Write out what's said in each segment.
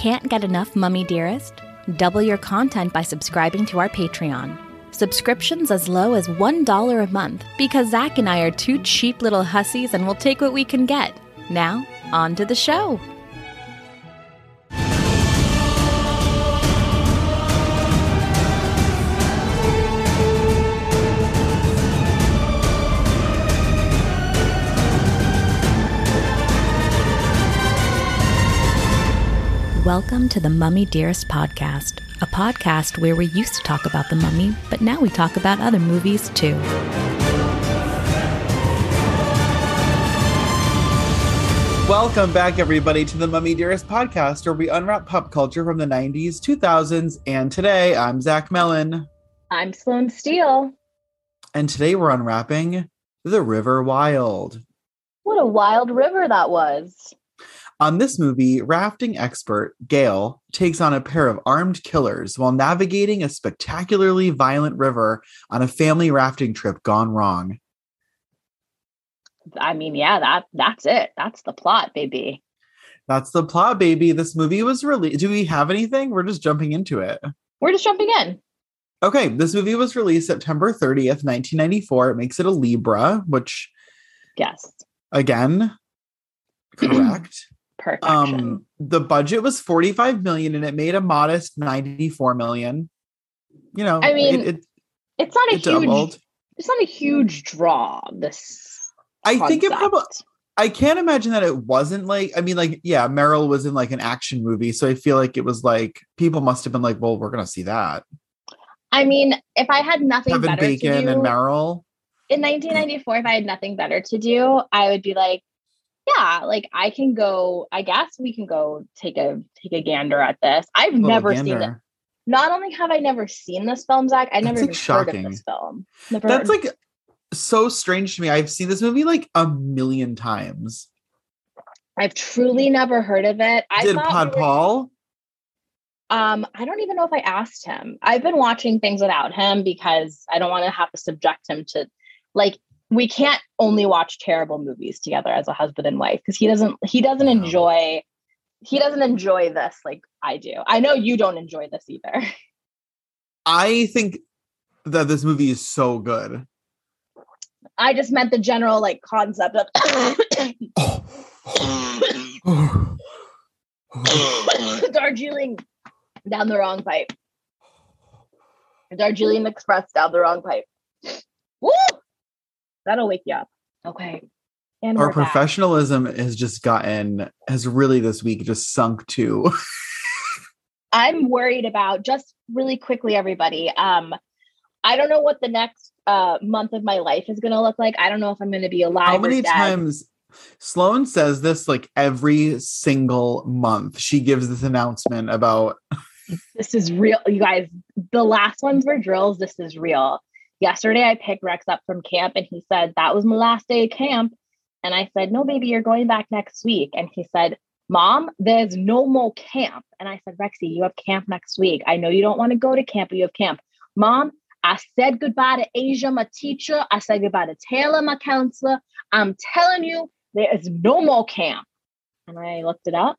Can't get enough, Mummy Dearest? Double your content by subscribing to our Patreon. Subscriptions as low as $1 a month because Zach and I are two cheap little hussies and we'll take what we can get. Now, on to the show. Welcome to the Mummy Dearest podcast, a podcast where we used to talk about the mummy, but now we talk about other movies too. Welcome back, everybody, to the Mummy Dearest podcast, where we unwrap pop culture from the 90s, 2000s, and today I'm Zach Mellon. I'm Sloan Steele. And today we're unwrapping The River Wild. What a wild river that was. On this movie, rafting expert Gail takes on a pair of armed killers while navigating a spectacularly violent river on a family rafting trip gone wrong. I mean, yeah, that that's it. That's the plot, baby. That's the plot, baby. This movie was released. Do we have anything? We're just jumping into it. We're just jumping in. Okay, this movie was released September 30th, 1994. It makes it a Libra, which Yes. again, correct. Perfection. um the budget was 45 million and it made a modest 94 million. You know, I mean, it, it, it's not a it huge doubled. it's not a huge draw, this I think it probably. I can't imagine that it wasn't like I mean like yeah, Meryl was in like an action movie, so I feel like it was like people must have been like, well, we're gonna see that. I mean, if I had nothing Kevin better to Bacon do and Meryl. in 1994, if I had nothing better to do, I would be like, yeah, like I can go. I guess we can go take a take a gander at this. I've never seen it. Not only have I never seen this film, Zach, I never like, heard shocking. of this film. Never That's heard- like so strange to me. I've seen this movie like a million times. I've truly never heard of it. I Did Pod Paul? Um, I don't even know if I asked him. I've been watching things without him because I don't want to have to subject him to like we can't only watch terrible movies together as a husband and wife because he doesn't he doesn't enjoy he doesn't enjoy this like I do. I know you don't enjoy this either. I think that this movie is so good. I just meant the general like concept of Darjeeling down the wrong pipe. Darjeeling Express down the wrong pipe. Woo! That'll wake you up. Okay. And Our we're back. professionalism has just gotten has really this week just sunk to I'm worried about just really quickly, everybody. Um, I don't know what the next uh month of my life is gonna look like. I don't know if I'm gonna be alive. how or many dead. times Sloan says this like every single month. She gives this announcement about this is real you guys the last ones were drills this is real yesterday i picked rex up from camp and he said that was my last day of camp. And i said no baby you're going back next week. And he said mom there's no more camp. And i said rexy you have camp next week. I know you don't want to go to camp but you have camp. Mom i said goodbye to asia my teacher. I said goodbye to taylor my counselor. I'm telling you there is no more camp. And i looked it up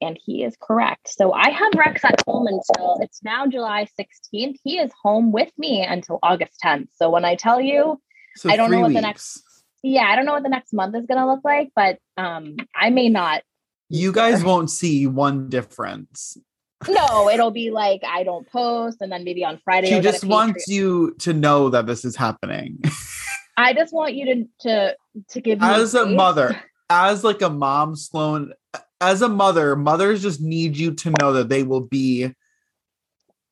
and he is correct. So I have Rex at home until it's now July 16th. He is home with me until August 10th. So when I tell you, so I don't know what the weeks. next- yeah, I don't know what the next month is going to look like, but um I may not. You guys won't see one difference. No, it'll be like I don't post, and then maybe on Friday. She I'll get a just wants you to know that this is happening. I just want you to to to give me As a mother, as like a mom, Sloan, as a mother, mothers just need you to know that they will be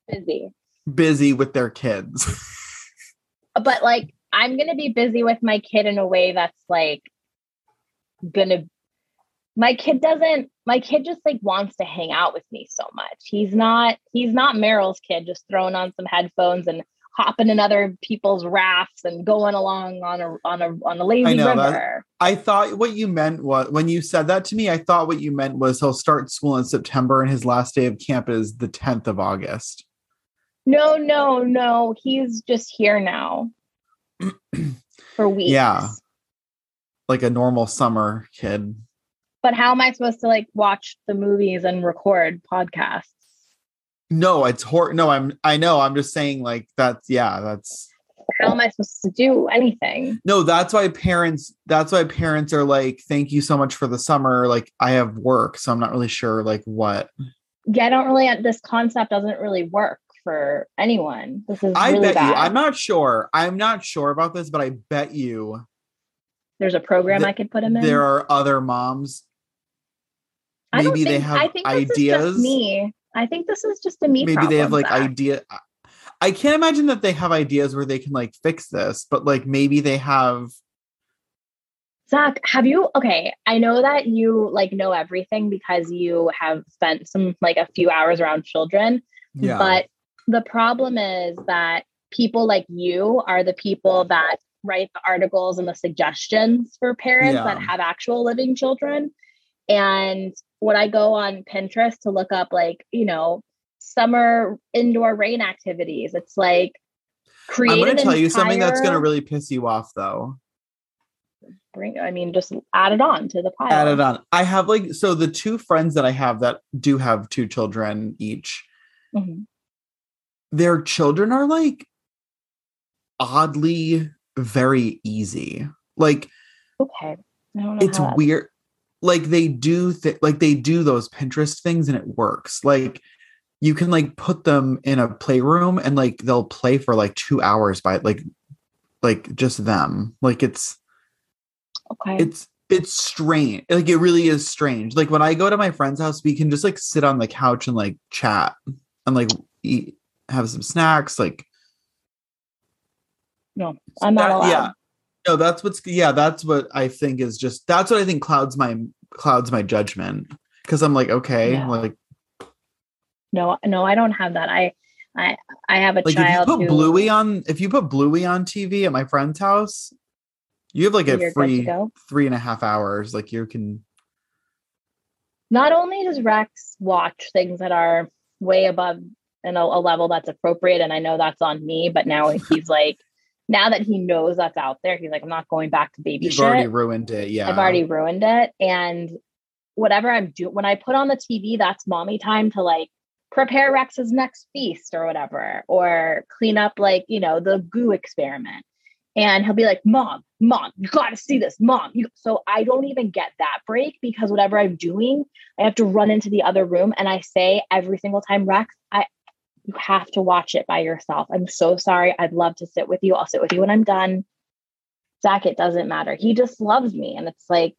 busy, busy with their kids. but like I'm gonna be busy with my kid in a way that's like gonna my kid doesn't my kid just like wants to hang out with me so much he's not he's not meryl's kid just throwing on some headphones and hopping in other people's rafts and going along on a on a on a lazy know, that- river I thought what you meant was when you said that to me, I thought what you meant was he'll start school in September and his last day of camp is the 10th of August. no no no he's just here now for weeks Yeah. Like a normal summer kid. But how am I supposed to like watch the movies and record podcasts? No, it's hor no, I'm I know. I'm just saying like that's yeah, that's How am I supposed to do anything? no, that's why parents that's why parents are like, thank you so much for the summer. Like I have work, so I'm not really sure like what. Yeah, I don't really this concept doesn't really work for anyone. This is I really bet bad. you, I'm not sure. I'm not sure about this, but I bet you There's a program Th- I could put him in. there are other moms. Maybe they have I think ideas. just me. I think this is just a me. maybe they have like idea i can't imagine that they have ideas where they can like fix this but like maybe they have Zach, have you? Okay, I know that you like know everything because you have spent some like a few hours around children. yeah But the problem is that people like you are the people that write the articles and the suggestions for parents Yeah. that have actual living children. And when I go on Pinterest to look up, like, you know, summer indoor rain activities, it's like create. i'm an tell you something that's going to really piss you off though bring. I mean, just add it on to the pile. add it on i have like so the two friends that i have that do have two children each Mhm. their children are like oddly very easy like Okay. I don't know it's weird like they do th- like they do those pinterest things and it works like you can like put them in a playroom and like they'll play for like two hours by like like just them like it's Okay. it's it's strange like it really is strange like when i go to my friend's house we can just like sit on the couch and like chat and like eat have some snacks like no, I'm not that- allowed. yeah no that's what's yeah that's what i think is just that's what i think clouds my clouds my judgment because i'm like okay Yeah. like No, no, I don't have that. I, I, I have a like if you child put who bluey on if you put bluey on tv at my friend's house you have like a free three and a half hours like you can Not only does Rex watch things that are way above and a, a level that's appropriate, and I know that's on me, but now he's like, now that he knows that's out there, he's like, I'm not going back to baby you've shit. already ruined it yeah I've already ruined it. And whatever I'm doing, when I put on the TV, that's mommy time to like prepare Rex's next feast or whatever, or clean up like, you know, the goo experiment. And he'll be like, Mom, Mom, you got to see this, Mom. You, so I don't even get that break because whatever I'm doing, I have to run into the other room. And I say every single time, Rex, I, you have to watch it by yourself. I'm so sorry. I'd love to sit with you. I'll sit with you when I'm done. Zach, it doesn't matter. He just loves me. And it's like,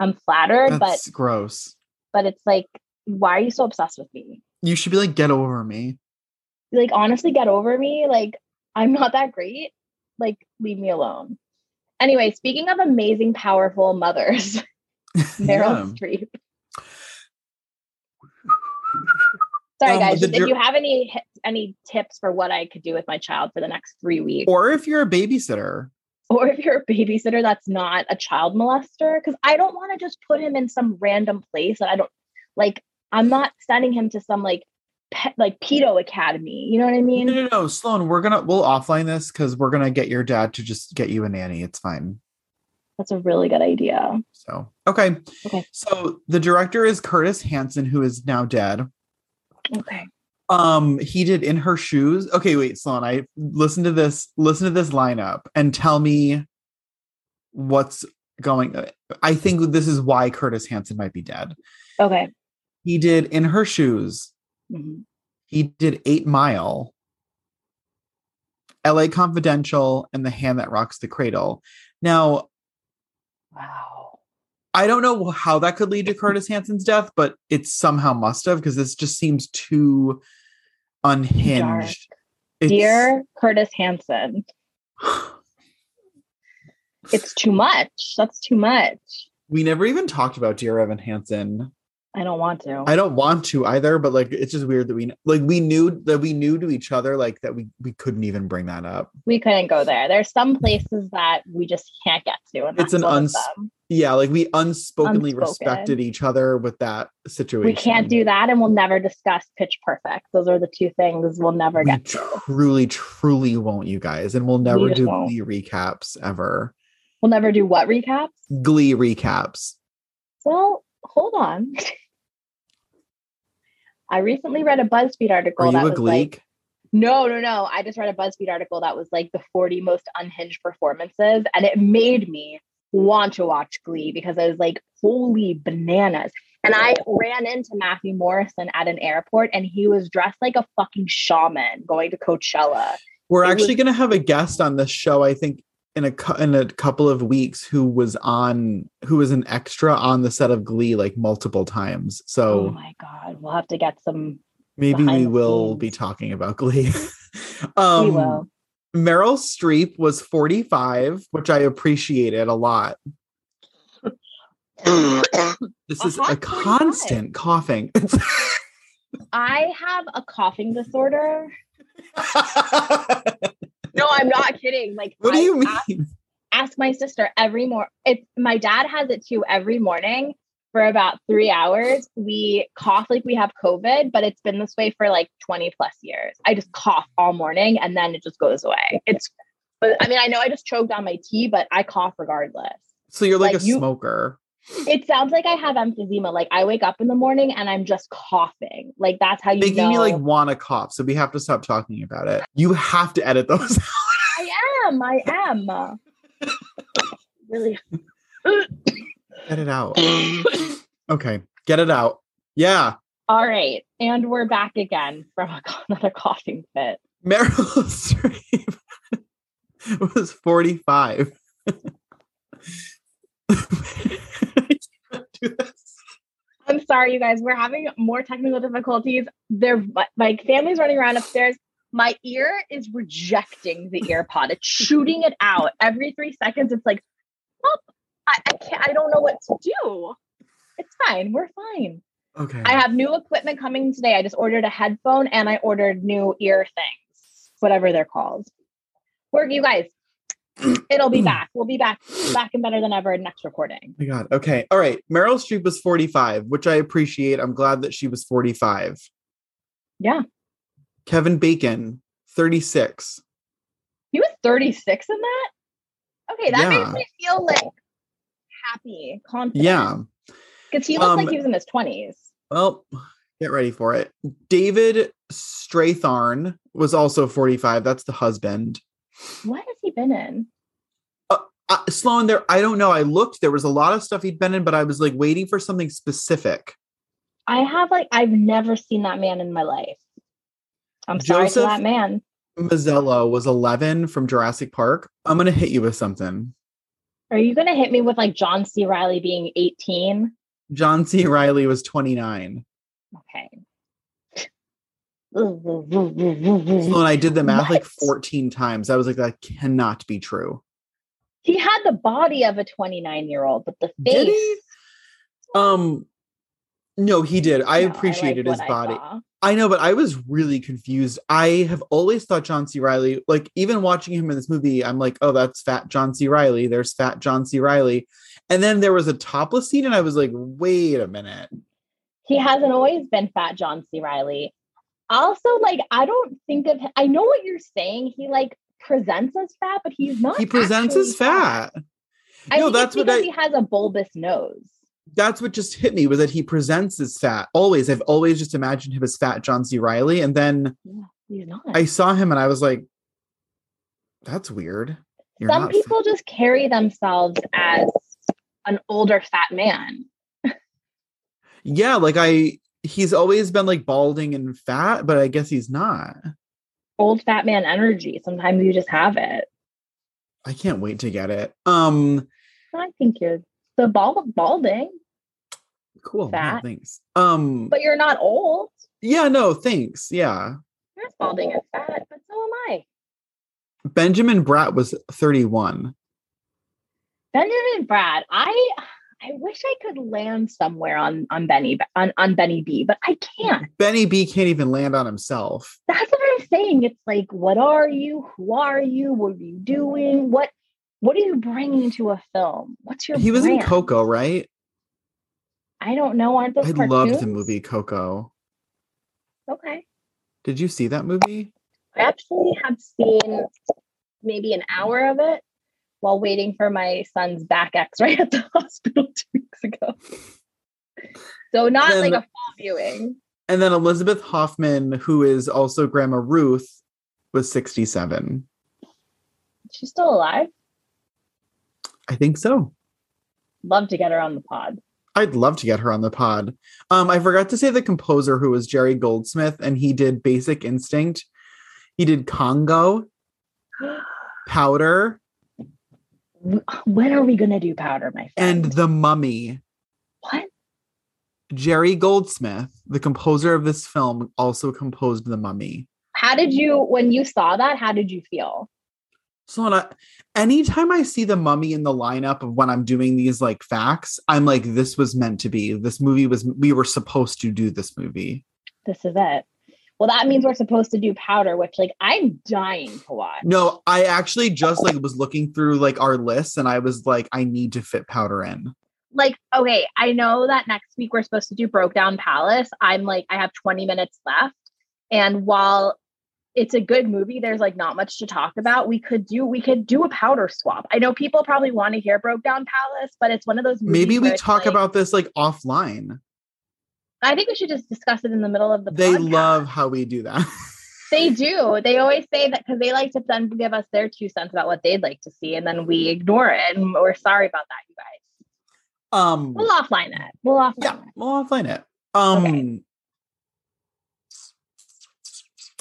I'm flattered, but that's gross but but it's like, why are you so obsessed with me? you should be like get over me Like, honestly, get over me. Like, I'm not that great. Like, leave me alone. Anyway, speaking of amazing, powerful mothers, Meryl Yeah. Streep. Sorry, Um, guys. If you have any any tips for what I could do with my child for the next three weeks, or if you're a babysitter. Or if you're a babysitter that's not a child molester? Because i don't want to just put him in some random place that i don't like i'm not sending him to some like pet like pedo academy you know what i mean? no no, no sloan we're gonna we'll offline this because we're gonna get your dad to just get you a nanny it's fine. That's a really good idea. So okay. Okay. so the director is curtis hanson who is now dead okay. Um he did in her shoes. Okay wait sloan i listen to this listen to this lineup and tell me what's going i think this is why curtis hanson might be dead. Okay. He did in her shoes. Mhm. he did eight mile. La confidential and the hand that rocks the cradle. Now wow i don't know how that could lead to curtis hanson's death but it somehow must have because this just seems too unhinged. Dear curtis hanson. It's too much. That's too much. We never even talked about dear evan hansen i don't want to. I don't want to either but like it's just weird that we like we knew that we knew to each other like that we we couldn't even bring that up. We couldn't go there. There's some places that we just can't get to and It's an uns- yeah like we unspokenly Unspoken. respected each other with that situation. We can't do that and we'll never discuss pitch perfect. Those are the two things we'll never we get to. truly truly won't you guys and we'll never just do won't. glee recaps ever. We'll never do what recaps? Glee recaps. Well hold on. I recently read a BuzzFeed article Are that you a was like, no, no, no. I just read a BuzzFeed article that was like the 40 most unhinged performances, and it made me want to watch Glee because I was like, holy bananas. And I ran into Matthew Morrison at an airport, and he was dressed like a fucking shaman going to Coachella. We're it actually was- going to have a guest on this show. I think in a in a couple of weeks who was on who was an extra on the set of Glee like multiple times. So Oh my god, we'll have to get some. maybe we will scenes. be talking about Glee. um, we will. Meryl Streep was 45, which I appreciated a lot. This is a 45. constant coughing. I have a coughing disorder. No, I'm not kidding. Like, what do I you ask- mean? ask my sister every morning. It's my dad has it too every morning for about three hours. We cough like we have COVID, but it's been this way for like 20 plus years. I just cough all morning and then it just goes away. It's, but I mean, I know I just choked on my tea, but I cough regardless. So you're like, like a you- smoker. It sounds like I have emphysema. Like I wake up in the morning and I'm just coughing. Like that's how you Making know. me like want to cough. So we have to stop talking about it. You have to edit those. I am. I am. really. Get it out. Okay. Get it out. Yeah. All right. And we're back again from another coughing fit. Meryl Streep was 45. Do this. I'm sorry, you guys. We're having more technical difficulties. They're my, my family's running around upstairs. My ear is rejecting the ear pod. It's shooting it out every three seconds. It's like, oh, I, I can't. I don't know what to do. It's fine. We're fine. Okay. I have new equipment coming today. I just ordered a headphone and I ordered new ear things, whatever they're called. Work, you guys. It'll be back. We'll be back, back and better than ever next recording. Oh my God. Okay. All right. Meryl Streep was 45, which I appreciate. I'm glad that she was 45. Yeah. Kevin Bacon, 36. He was 36 in that? Okay, that Yeah. makes me feel like happy, confident. Yeah. Because he looked Um, like he was in his 20s. Well, get ready for it. David Strathairn was also 45. That's the husband. What has he been in? Uh, Sloan, there, I don't know. I looked, there was a lot of stuff he'd been in, but I was like waiting for something specific. I have like, I've never seen that man in my life. I'm sorry to Joseph- that man. Mazzello was 11 from Jurassic Park. I'm going to hit you with something. Are you going to hit me with like John C. Reilly being 18? John C. Reilly was 29. Okay. Sloan, I did the math like 14 times. I was like, that cannot be true. He had the body of a 29 year old, but the face. Did he? Um, no, he did. I No, appreciated his what I body. saw. I know, but I was really confused. I have always thought John C. Reilly, like even watching him in this movie, I'm like, oh, that's fat John C. Reilly. There's fat John C. Reilly. And then there was a topless scene, and I was like, wait a minute. He hasn't always been fat John C. Reilly. Also, like, I don't think of I know what you're saying. He like presents as fat, but he's not. He presents as fat. I No, that's what I- he has a bulbous nose. That's what just hit me was that he presents as fat. Always. I've always just imagined him as fat John C. Reilly. And then Yeah, he's not. I saw him and I was like, that's weird. You're Some people just carry themselves as an older fat man. Yeah, like I he's always been like balding and fat, but I guess he's not. Old fat man energy. Sometimes you just have it. I can't wait to get it. Um I think you're the bald balding, cool. Fat. thanks. Um but you're not old. yeah, no, thanks. Yeah. You're balding and fat, but so am I. Benjamin Bratt was 31. Benjamin Bratt, I I wish I could land somewhere on on Benny on, on Benny B, but I can't. Benny B can't even land on himself. That's what I'm saying. It's like, what are you? Who are you? What are you doing? What what are you bringing to a film? What's your He was in? Coco, right? I don't know. Aren't those I loved the movie Coco. Okay. Did you see that movie? I actually have seen maybe an hour of it while waiting for my son's back x-ray at the hospital two weeks ago. So not And- like a full viewing. And then Elizabeth Hoffman, who is also Grandma Ruth, was 67. She's still alive. I think so. Love to get her on the pod. I'd love to get her on the pod. Um, I forgot to say the composer who was Jerry Goldsmith, and he did Basic Instinct. He did Congo, Powder, When are we gonna do powder, my friend? and The Mummy. what? Jerry Goldsmith, the composer of this film, also composed The Mummy. How did you when you saw that? How did you feel? So not, anytime I see the mummy in the lineup of when I'm doing these like facts, I'm like, this was meant to be. This movie was we were supposed to do this movie. This is it. Well, that means we're supposed to do powder, which like I'm dying to watch. No, I actually just like was looking through like our list and I was like, I need to fit powder in. like okay i know that next week we're supposed to do broke down palace i'm like i have 20 minutes left and while it's a good movie there's like not much to talk about we could do we could do a powder swap i know people probably want to hear broke down palace but it's one of those movies Maybe we talk like- about this like offline. I think we should just discuss it in the middle of the They podcast. love how we do that. they do they always say that because they like to then give us their two cents about what they'd like to see and then we ignore it and we're sorry about that you guys um we'll offline it we'll offline yeah, it we'll offline it. Um Okay.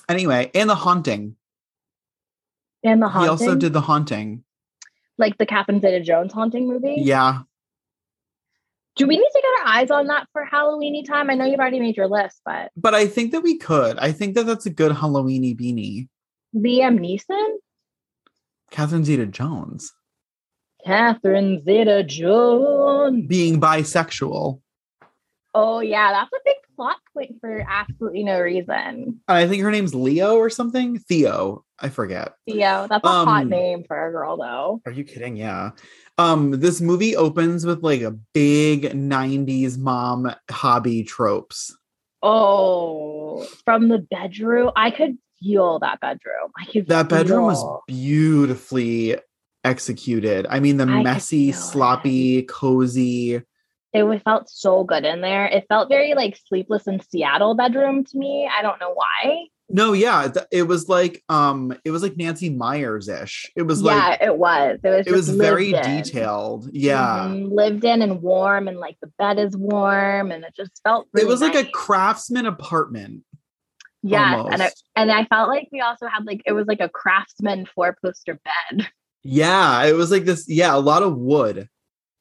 anyway, and the haunting. and the haunting. He also did the haunting. like the Catherine Zeta-Jones haunting movie. Yeah. Do we need to get our eyes on that for Halloweeny time? I know you've already made your list, but But I think that we could. I think that that's a good Halloweeny beanie. Liam Neeson, Catherine Zeta Jones Catherine Zeta-Jones. being bisexual. Oh yeah, that's a big plot point for absolutely no reason. I think her name's Leo or something. Theo. I forget. Theo, that's a hot Um, name for a girl though. Are you kidding? Yeah. Um, this movie opens with like a big 90s mom hobby tropes. Oh, from the bedroom, I could feel that bedroom. I could. That bedroom was beautifully executed. I mean, the I messy, feel it. sloppy, cozy. It felt so good in there. It felt very like sleepless in Seattle bedroom to me. I don't know why. No, yeah, it was like um, it was like Nancy Meyers ish. It was yeah, like yeah, it was. It was. it was very in. detailed. Yeah. Mhm, lived in and warm, and like the bed is warm, and it just felt. It Really was like a craftsman apartment. Yeah, and I, and I felt like we also had like it was like a craftsman four poster bed. Yeah, it was like this. Yeah, a lot of wood.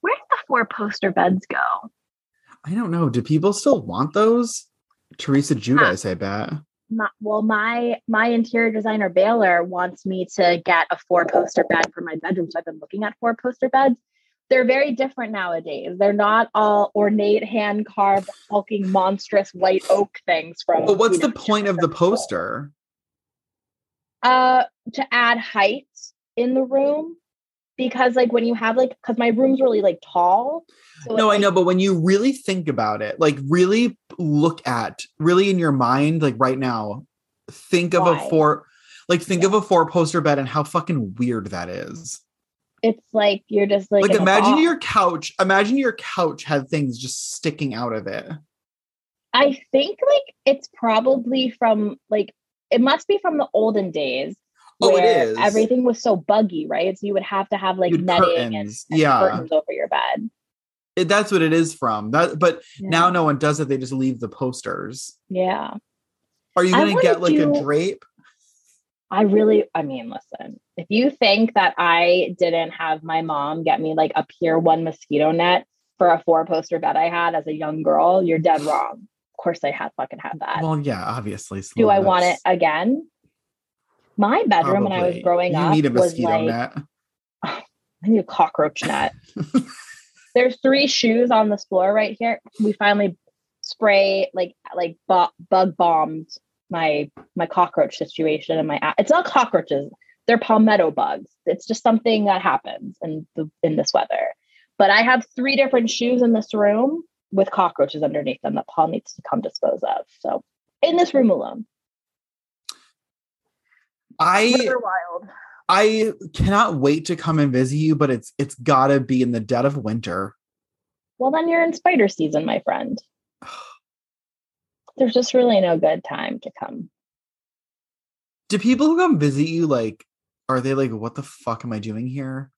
Where did the four poster beds go? I don't know. Do people still want those? Teresa. Giudice, I bet. My, well, my my interior designer Baylor wants me to get a four poster bed for my bedroom. So I've been looking at four poster beds. They're very different nowadays. They're not all ornate, hand carved, hulking, monstrous white oak things from. But what's you the point of the poster? Uh, to add height in the room, because like when you have like, because my room's really like tall. So No, it's, I know, but when you really think about it, like really look at, really in your mind, like right now, think of a four, like think of a four poster bed and how fucking weird that is. It's like you're just like. Like, imagine your couch. Imagine your couch had things just sticking out of it. I think like it's probably from like it must be from the olden days. Oh, it is. Everything was so buggy, right? So you would have to have like You'd netting and, curtains. and Yeah. curtains over your bed. It- that's what it is from. That, but Yeah. now no one does it. They just leave the posters. yeah. Are you gonna get like do- a drape? I really, I mean, listen, if you think that I didn't have my mom get me like a Pier One mosquito net for a four poster bed I had as a young girl, you're dead wrong. Of course, I had fucking had that. Well, yeah, obviously. Do I want it again? My bedroom when I was growing you up need a was mosquito like net. I need a cockroach net. There's three shoes on this floor right here. We finally spray like like bu- bug bombed my my cockroach situation and my it's not cockroaches. They're palmetto bugs. It's just something that happens in the in this weather. But I have three different shoes in this room with cockroaches underneath them that Paul needs to come dispose of. So in this room alone. I. I cannot wait to come and visit you, but it's it's gotta be in the dead of winter. Well, then you're in spider season, my friend. There's just really no good time to come. Do people who come visit you like are they like what the fuck am I doing here?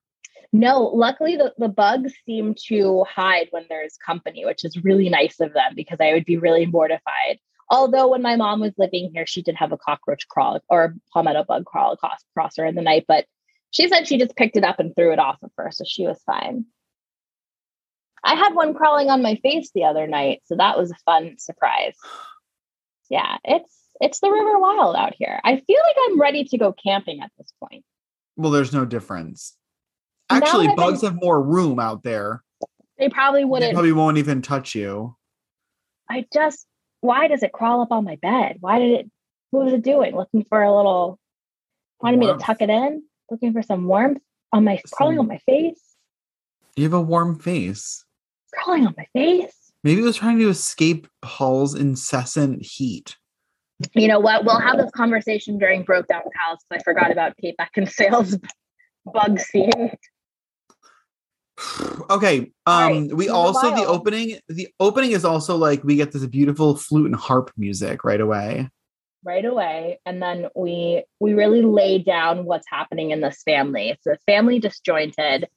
No, luckily the, the bugs seem to hide when there's company, which is really nice of them because I would be really mortified. Although when my mom was living here, she did have a cockroach crawl or a palmetto bug crawl across, across her in the night, but she said she just picked it up and threw it off of her, so she was fine. I had one crawling on my face the other night, so that was a fun surprise. Yeah, it's it's the river wild out here. I feel like I'm ready to go camping at this point. Well, there's no difference. Actually, bugs been- have more room out there. They probably wouldn't. probably won't even touch you. I just why does it crawl up on my bed? Why did it what was it doing? Looking for a little wanted me to tuck it in, looking for some warmth on my crawling on my face, You have a warm face. crawling on my face. Maybe it was trying to escape Paul's incessant heat. You know what? We'll have this conversation during Broke Down because I forgot about Kate Beckinsale's bug scene. Okay. Um right, we also the opening the opening is also like we get this beautiful flute and harp music right away. right away and then we we really lay down what's happening in this family it's a family disjointed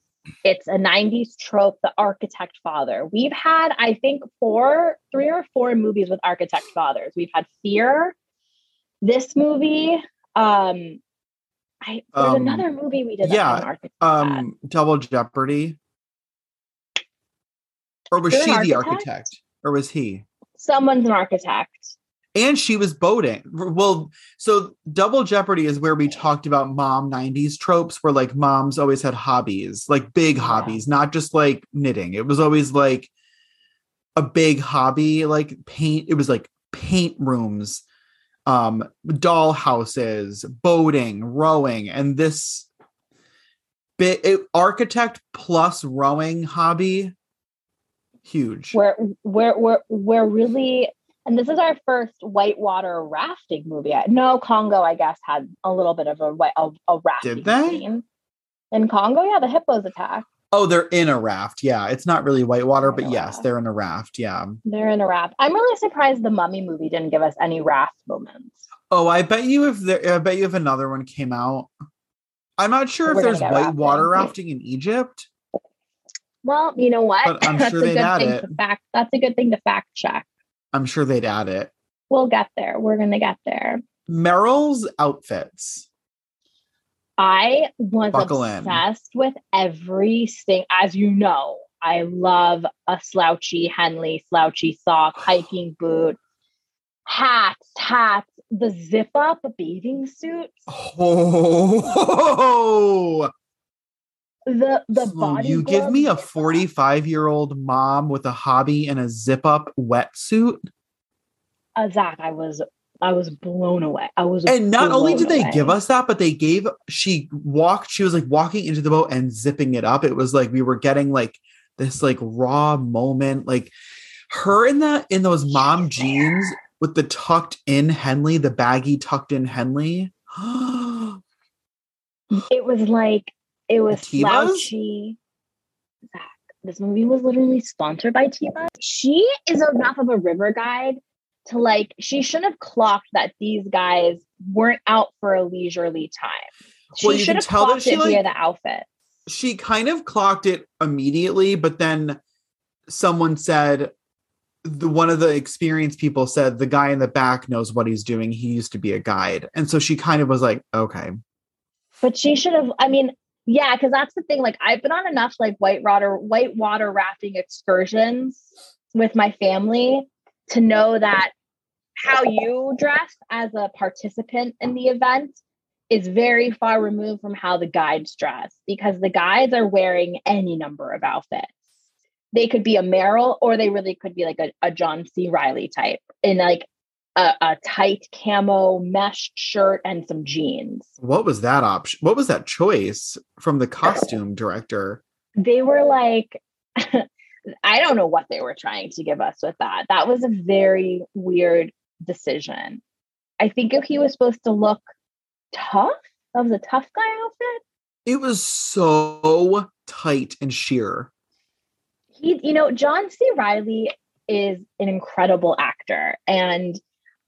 it's a 90s trope the architect father we've had i think four three or four movies with architect fathers we've had fear this movie um i there's Um, another movie we did yeah, had an architect dad. Um Double Jeopardy. Or was she an the architect? architect? Or was he? someone's an architect and she was boating. Well, so Double Jeopardy is where we talked about mom 90s tropes where like moms always had hobbies, like big Yeah. hobbies, not just like knitting. It was always like a big hobby, like paint. It was like paint rooms, um, doll houses, boating, rowing, and this bit it, architect plus rowing hobby. Huge. we're we're we're we're really and this is our first whitewater rafting movie. No, Congo, I guess, had a little bit of a white a, a rafting Did they? scene. In Congo, yeah, the hippos attack. Oh, they're in a raft. Yeah, it's not really whitewater, but yes, raft. they're in a raft. Yeah. They're in a raft. I'm really surprised the Mummy movie didn't give us any raft moments. Oh, I bet you if there, I bet you if another one came out. I'm not sure We're if there's whitewater rafting. rafting in Egypt. Well, you know what? But I'm that's sure a they'd good add thing it. to fact. That's a good thing to fact check. I'm sure they'd add it. We'll get there. We're gonna get there. Meryl's outfits. I was Buckle in. obsessed with everything. As you know, I love a slouchy Henley, slouchy sock, hiking boot, hats, hats, the zip up bathing suits, Oh, the the So body. you give me a 45 year old mom with a hobby and a zip up wetsuit. Uh, Zach, I was I was blown away. I was And not only did they give us that, but they gave she walked, she was like walking into the boat and zipping it up. It was like we were getting like this like raw moment, like her in the in those mom jeans with the tucked in Henley, the baggy tucked in Henley. It was like it was Tevas? slouchy. Zach, this movie was literally sponsored by Teva. She is enough of a river guide to like. She shouldn't have clocked that these guys weren't out for a leisurely time. She Well, should have clocked she, it via the outfit. she kind of clocked it immediately, but then someone said the one of the experienced people said the guy in the back knows what he's doing. He used to be a guide. And so she kind of was like, okay. But she should have. I mean, yeah, because that's the thing. Like, I've been on enough like white water white water rafting excursions with my family to know that how you dress as a participant in the event is very far removed from how the guides dress because the guides are wearing any number of outfits. They could be a Meryl or they really could be like a, a John C. Reilly type in like a, a tight camo mesh shirt and some jeans. What was that option? What was that choice from the costume director? they were like i don't know what they were trying to give us with that that was a very weird decision i think if he was supposed to look tough that was a tough guy outfit It was so tight and sheer. he, you know, John C. Reilly is an incredible actor. And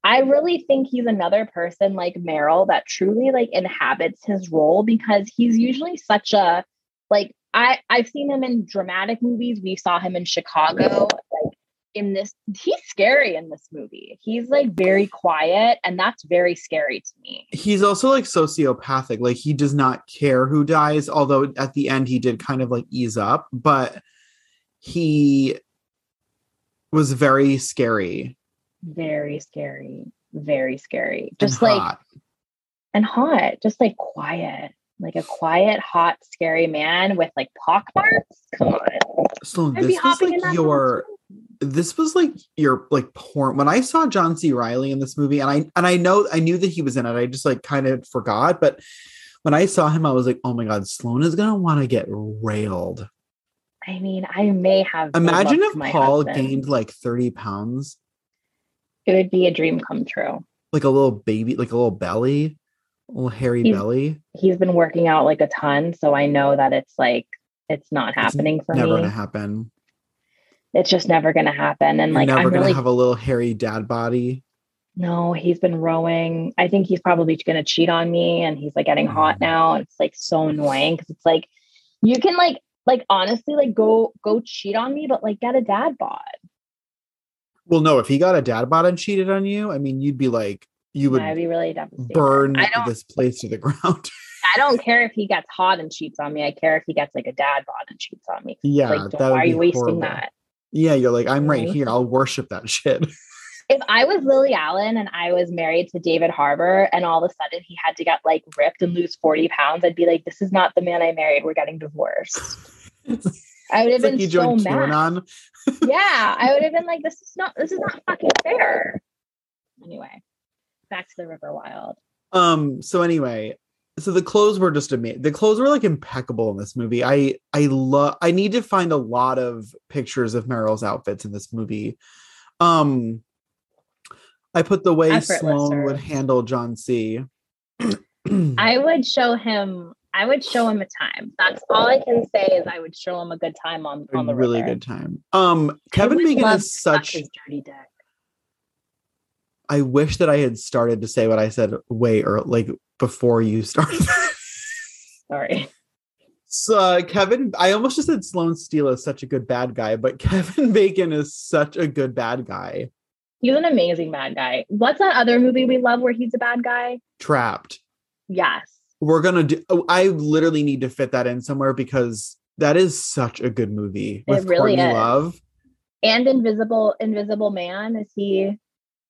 I really think he's another person like Meryl that truly like inhabits his role because he's usually such a like I I've seen him in dramatic movies. We saw him in Chicago. Like in this, he's scary in this movie. He's like very quiet, and that's very scary to me. He's also like sociopathic. Like he does not care who dies, although at the end he did kind of like ease up, but he was very scary. Very scary. Very scary. Just like hot. and hot, just like quiet. Like a quiet, hot, scary man with like pockmarks. Come on. So I'd this was like your this was like your like porn when I saw John C. Reilly in this movie, and I and I know I knew that he was in it. I just like kind of forgot, but when I saw him, I was like, oh my god, Sloan is gonna want to get railed. I mean, I may have. Imagine if Paul husband. gained like 30 pounds, It would be a dream come true. like a little baby, like a little belly, a little hairy He's- belly. He's been working out like a ton, so I know that it's like it's not It's happening for Never me. Never gonna happen. It's just never gonna happen. And You're like never I'm gonna really have a little hairy dad body. no, he's been rowing. I think he's probably gonna cheat on me, and he's like getting hot Mm. now. And it's like so annoying because it's like you can like like honestly like go go cheat on me, but like get a dad bod. Well, no, if he got a dad bod and cheated on you, I mean, you'd be like, you would I'd be really burn this place to the ground. I don't care if he gets hot and cheats on me. I care if he gets like a dad bod and cheats on me. yeah, like, that why would are be you wasting horrible. that? Yeah, you're like, I'm right Right. here. I'll worship that shit. If I was Lily Allen and I was married to David Harbour and all of a sudden he had to get like ripped and lose 40 pounds, I'd be like, this is not the man I married. We're getting divorced. I would have like been you so mad. Yeah, I would have been like, this is not this is not fucking fair. Anyway, back to the River Wild. Um. So anyway, so the clothes were just amazing. The clothes were like impeccable in this movie. I I love. I need to find a lot of pictures of Meryl's outfits in this movie. Um. I put the way Sloan would handle John C. I would show him I would show him a time. That's all I can say is I would show him a good time on, on the really river. good time. Um, Kevin Bacon is such. dirty deck. I wish that I had started to say what I said way or like before you started. Sorry. so uh, Kevin, I almost just said Sloane Steele is such a good bad guy, but Kevin Bacon is such a good bad guy. He's an amazing bad guy. What's that other movie we love where he's a bad guy? Trapped. Yes. We're gonna do. oh, I literally need to fit that in somewhere because that is such a good movie with really Courtney is. Love. And Invisible Invisible Man. Is he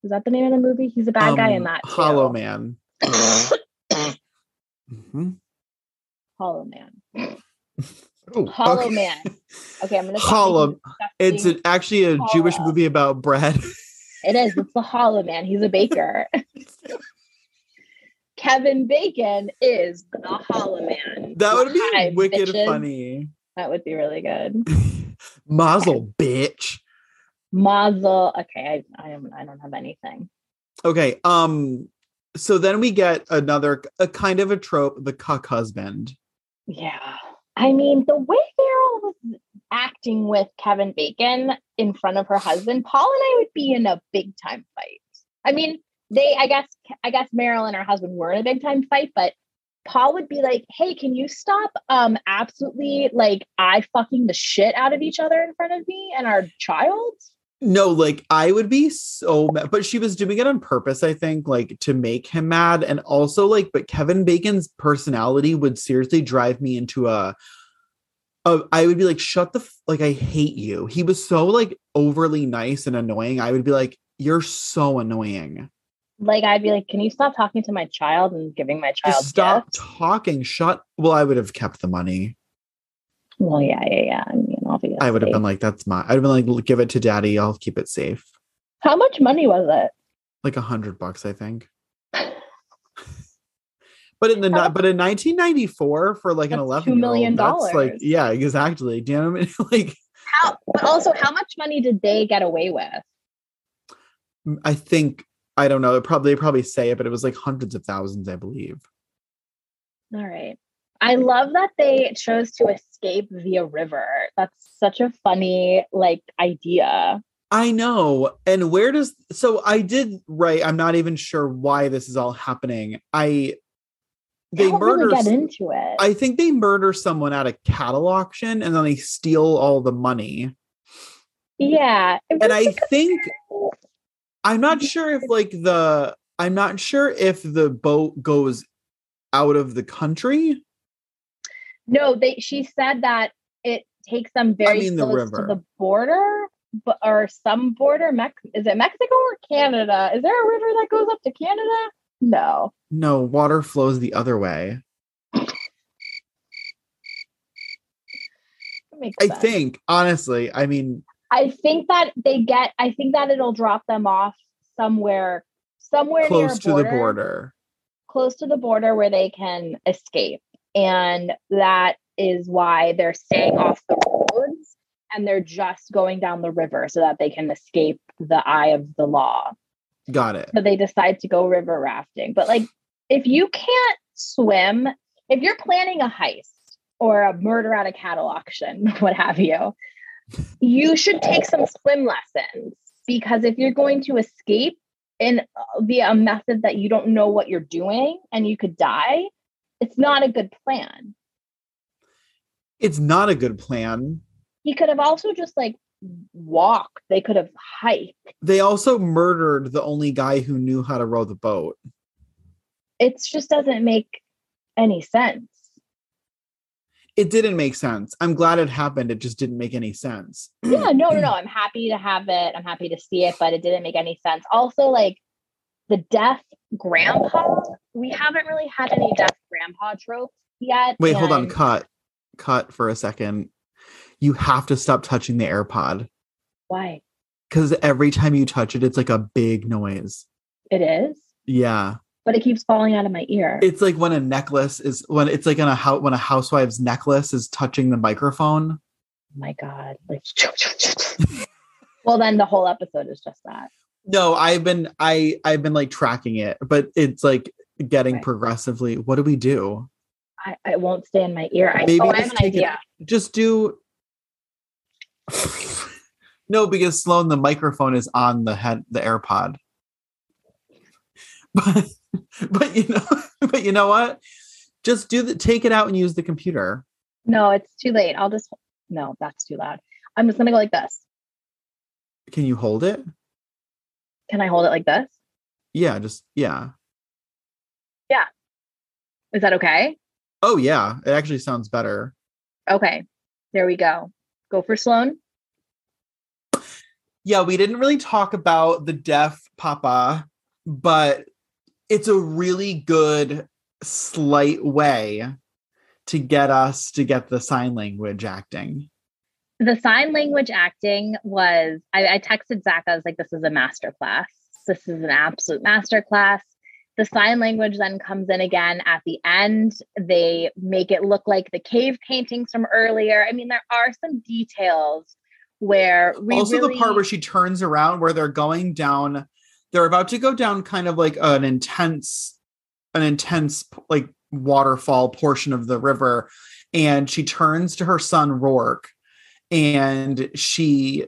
is that the name of the movie? He's a bad guy in Um, that. Too. Hollow Man. Mhm. Hollow Man. Oh, Hollow okay. Man. Okay, I'm gonna stop Hollow- It's disgusting- a, actually a Jewish movie about bread. It is. It's the Hollow Man. He's a baker. Kevin Bacon is the Hollow Man. That would be Hi, wicked bitches. funny. That would be really good. Mazel, bitch. Mazel. Okay, I, I am. I don't have anything. Okay. Um. So then we get another a kind of a trope, the cuck husband. Yeah. I mean, the way Meryl was acting with Kevin Bacon in front of her husband, Paul and I would be in a big time fight. I mean, they, I guess, I guess Meryl and her husband were in a big time fight, but Paul would be like, "Hey, can you stop um absolutely like I fucking the shit out of each other in front of me and our child?" No, like I would be so mad, but she was doing it on purpose, I think, like to make him mad. And also, like, but Kevin Bacon's personality would seriously drive me into a, I would be like, shut the, f- like, I hate you. He was so like overly nice and annoying. I would be like, you're so annoying. Like I'd be like, "Can you stop talking to my child and giving my child stop gifts?" talking. Shut. Well, I would have kept the money. Well, yeah, yeah, yeah. I mean, obviously. I would have been like, that's my, I'd have been like, give it to daddy. I'll keep it safe. How much money was it? Like a hundred bucks, I think. But in the but in 1994 for like an That's 11 $2 million like yeah exactly. Do you know what I mean? like How, but also, how much money did they get away with? I think I don't know. It probably they probably say it, but it was like hundreds of thousands, I believe. All right. I love that they chose to escape via river. That's such a funny like idea. I know. And where does so I did right. I'm not even sure why this is all happening. I they murder really get into it. I think they murder someone at a cattle auction and then they steal all the money. yeah. And I think I'm not mm-hmm. sure if like the I'm not sure if the boat goes out of the country. no, they she said that it takes them very mean the close to the border, but or some border. Mex is it Mexico or Canada? Is there a river that goes up to Canada? No. No, water flows the other way. I sense. think, honestly, I mean, I think that they get. I think that it'll drop them off somewhere, somewhere near close to the border. close to the border where they can escape, and that is why they're staying off the roads and they're just going down the river so that they can escape the eye of the law. Got it. So they decide to go river rafting. But like, if you can't swim, if you're planning a heist or a murder at a cattle auction, what have you, you should take some swim lessons because if you're going to escape in uh, via a method that you don't know what you're doing and you could die, it's not a good plan. It's not a good plan. He could have also just like walked. They could have hiked. They also murdered the only guy who knew how to row the boat. It just doesn't make any sense. It didn't make sense. I'm glad it happened. It just didn't make any sense. yeah, no, no, no. I'm happy to have it. I'm happy to see it, but it didn't make any sense. Also, like the deaf grandpa, we haven't really had any deaf grandpa tropes yet. Wait, hold on. Cut. Cut for a second. You have to stop touching the AirPod Why? because every time you touch it, it's like a big noise. It is, Yeah. But it keeps falling out of my ear. It's like when a necklace is when it's like in a house when a housewife's necklace is touching the microphone. oh my God. Like, well, then the whole episode is just that. No, I've been I I've been like tracking it, but it's like getting Right. progressively. What do we do? I, I won't stay in my ear. I, Maybe oh, I have just an take it- Just do No, because Sloan, the microphone is on the head the AirPod. But but you know but you know what? Just do the take it out and use the computer. No, it's too late. I'll just, no, that's too loud. I'm just going to go like this. Can you hold it? Can I hold it like this? Yeah, just yeah. Yeah. Is that okay? Oh yeah, it actually sounds better. Okay. There we go. Go for Sloan. Yeah, we didn't really talk about the deaf papa, but it's a really good slight way to get us to get the sign language acting. The sign language acting was, I, I texted Zach, I was like, this is a master class. This is an absolute master class. The sign language then comes in again at the end. They make it look like the cave paintings from earlier. I mean, there are some details where we also really, the part where she turns around where they're going down they're about to go down kind of like an intense an intense like waterfall portion of the river and she turns to her son roarke and she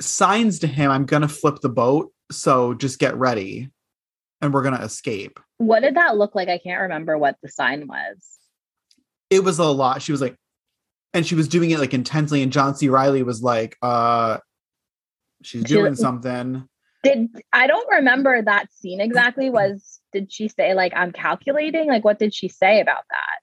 signs to him i'm gonna flip the boat so just get ready and we're gonna escape what did that look like? I can't remember what the sign was. it was a lot she was like and she was doing it like intensely and john c reilly was like uh she's She- doing something Did I don't remember that scene exactly. Was did she say like I'm calculating? Like what did she say about that?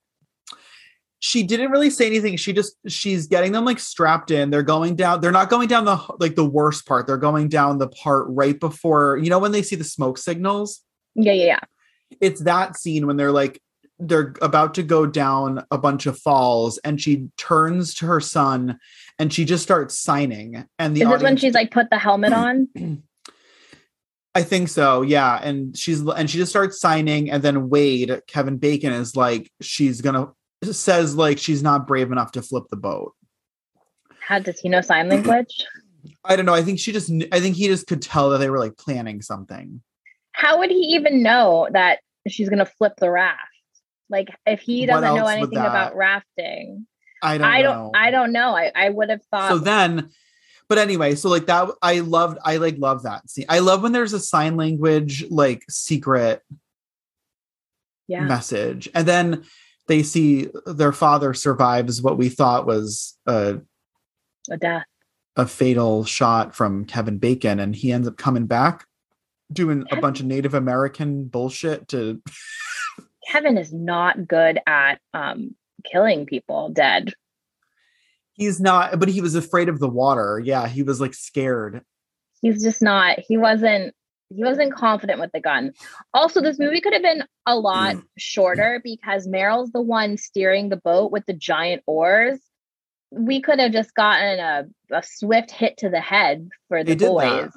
she didn't really say anything she just she's getting them like strapped in they're going down they're not going down the like the worst part they're going down the part right before you know when they see the smoke signals Yeah, yeah, yeah. it's that scene when they're like they're about to go down a bunch of falls and she turns to her son and she just starts signing and the Is this when she's like put the helmet on? I think so, yeah. And she's and she just starts signing, and then Wade, Kevin Bacon, is like, she's gonna says like she's not brave enough to flip the boat. How does he know sign language? I don't know. I think she just I think he just could tell that they were like planning something. How would he even know that she's gonna flip the raft? Like if he doesn't know anything about rafting, I don't I don't I don't know. I, I would have thought so then but anyway so like that i loved i like love that scene i love when there's a sign language like secret yeah. message and then they see their father survives what we thought was a, a death. a fatal shot from kevin bacon and he ends up coming back doing a bunch of native american bullshit to Kevin is not good at um killing people dead. He's not but he was afraid of the water yeah he was like scared He's just not he wasn't he wasn't confident with the gun. Also, this movie could have been a lot mm. shorter because Meryl's the one steering the boat with the giant oars. We could have just gotten a, a swift hit to the head for the They boys.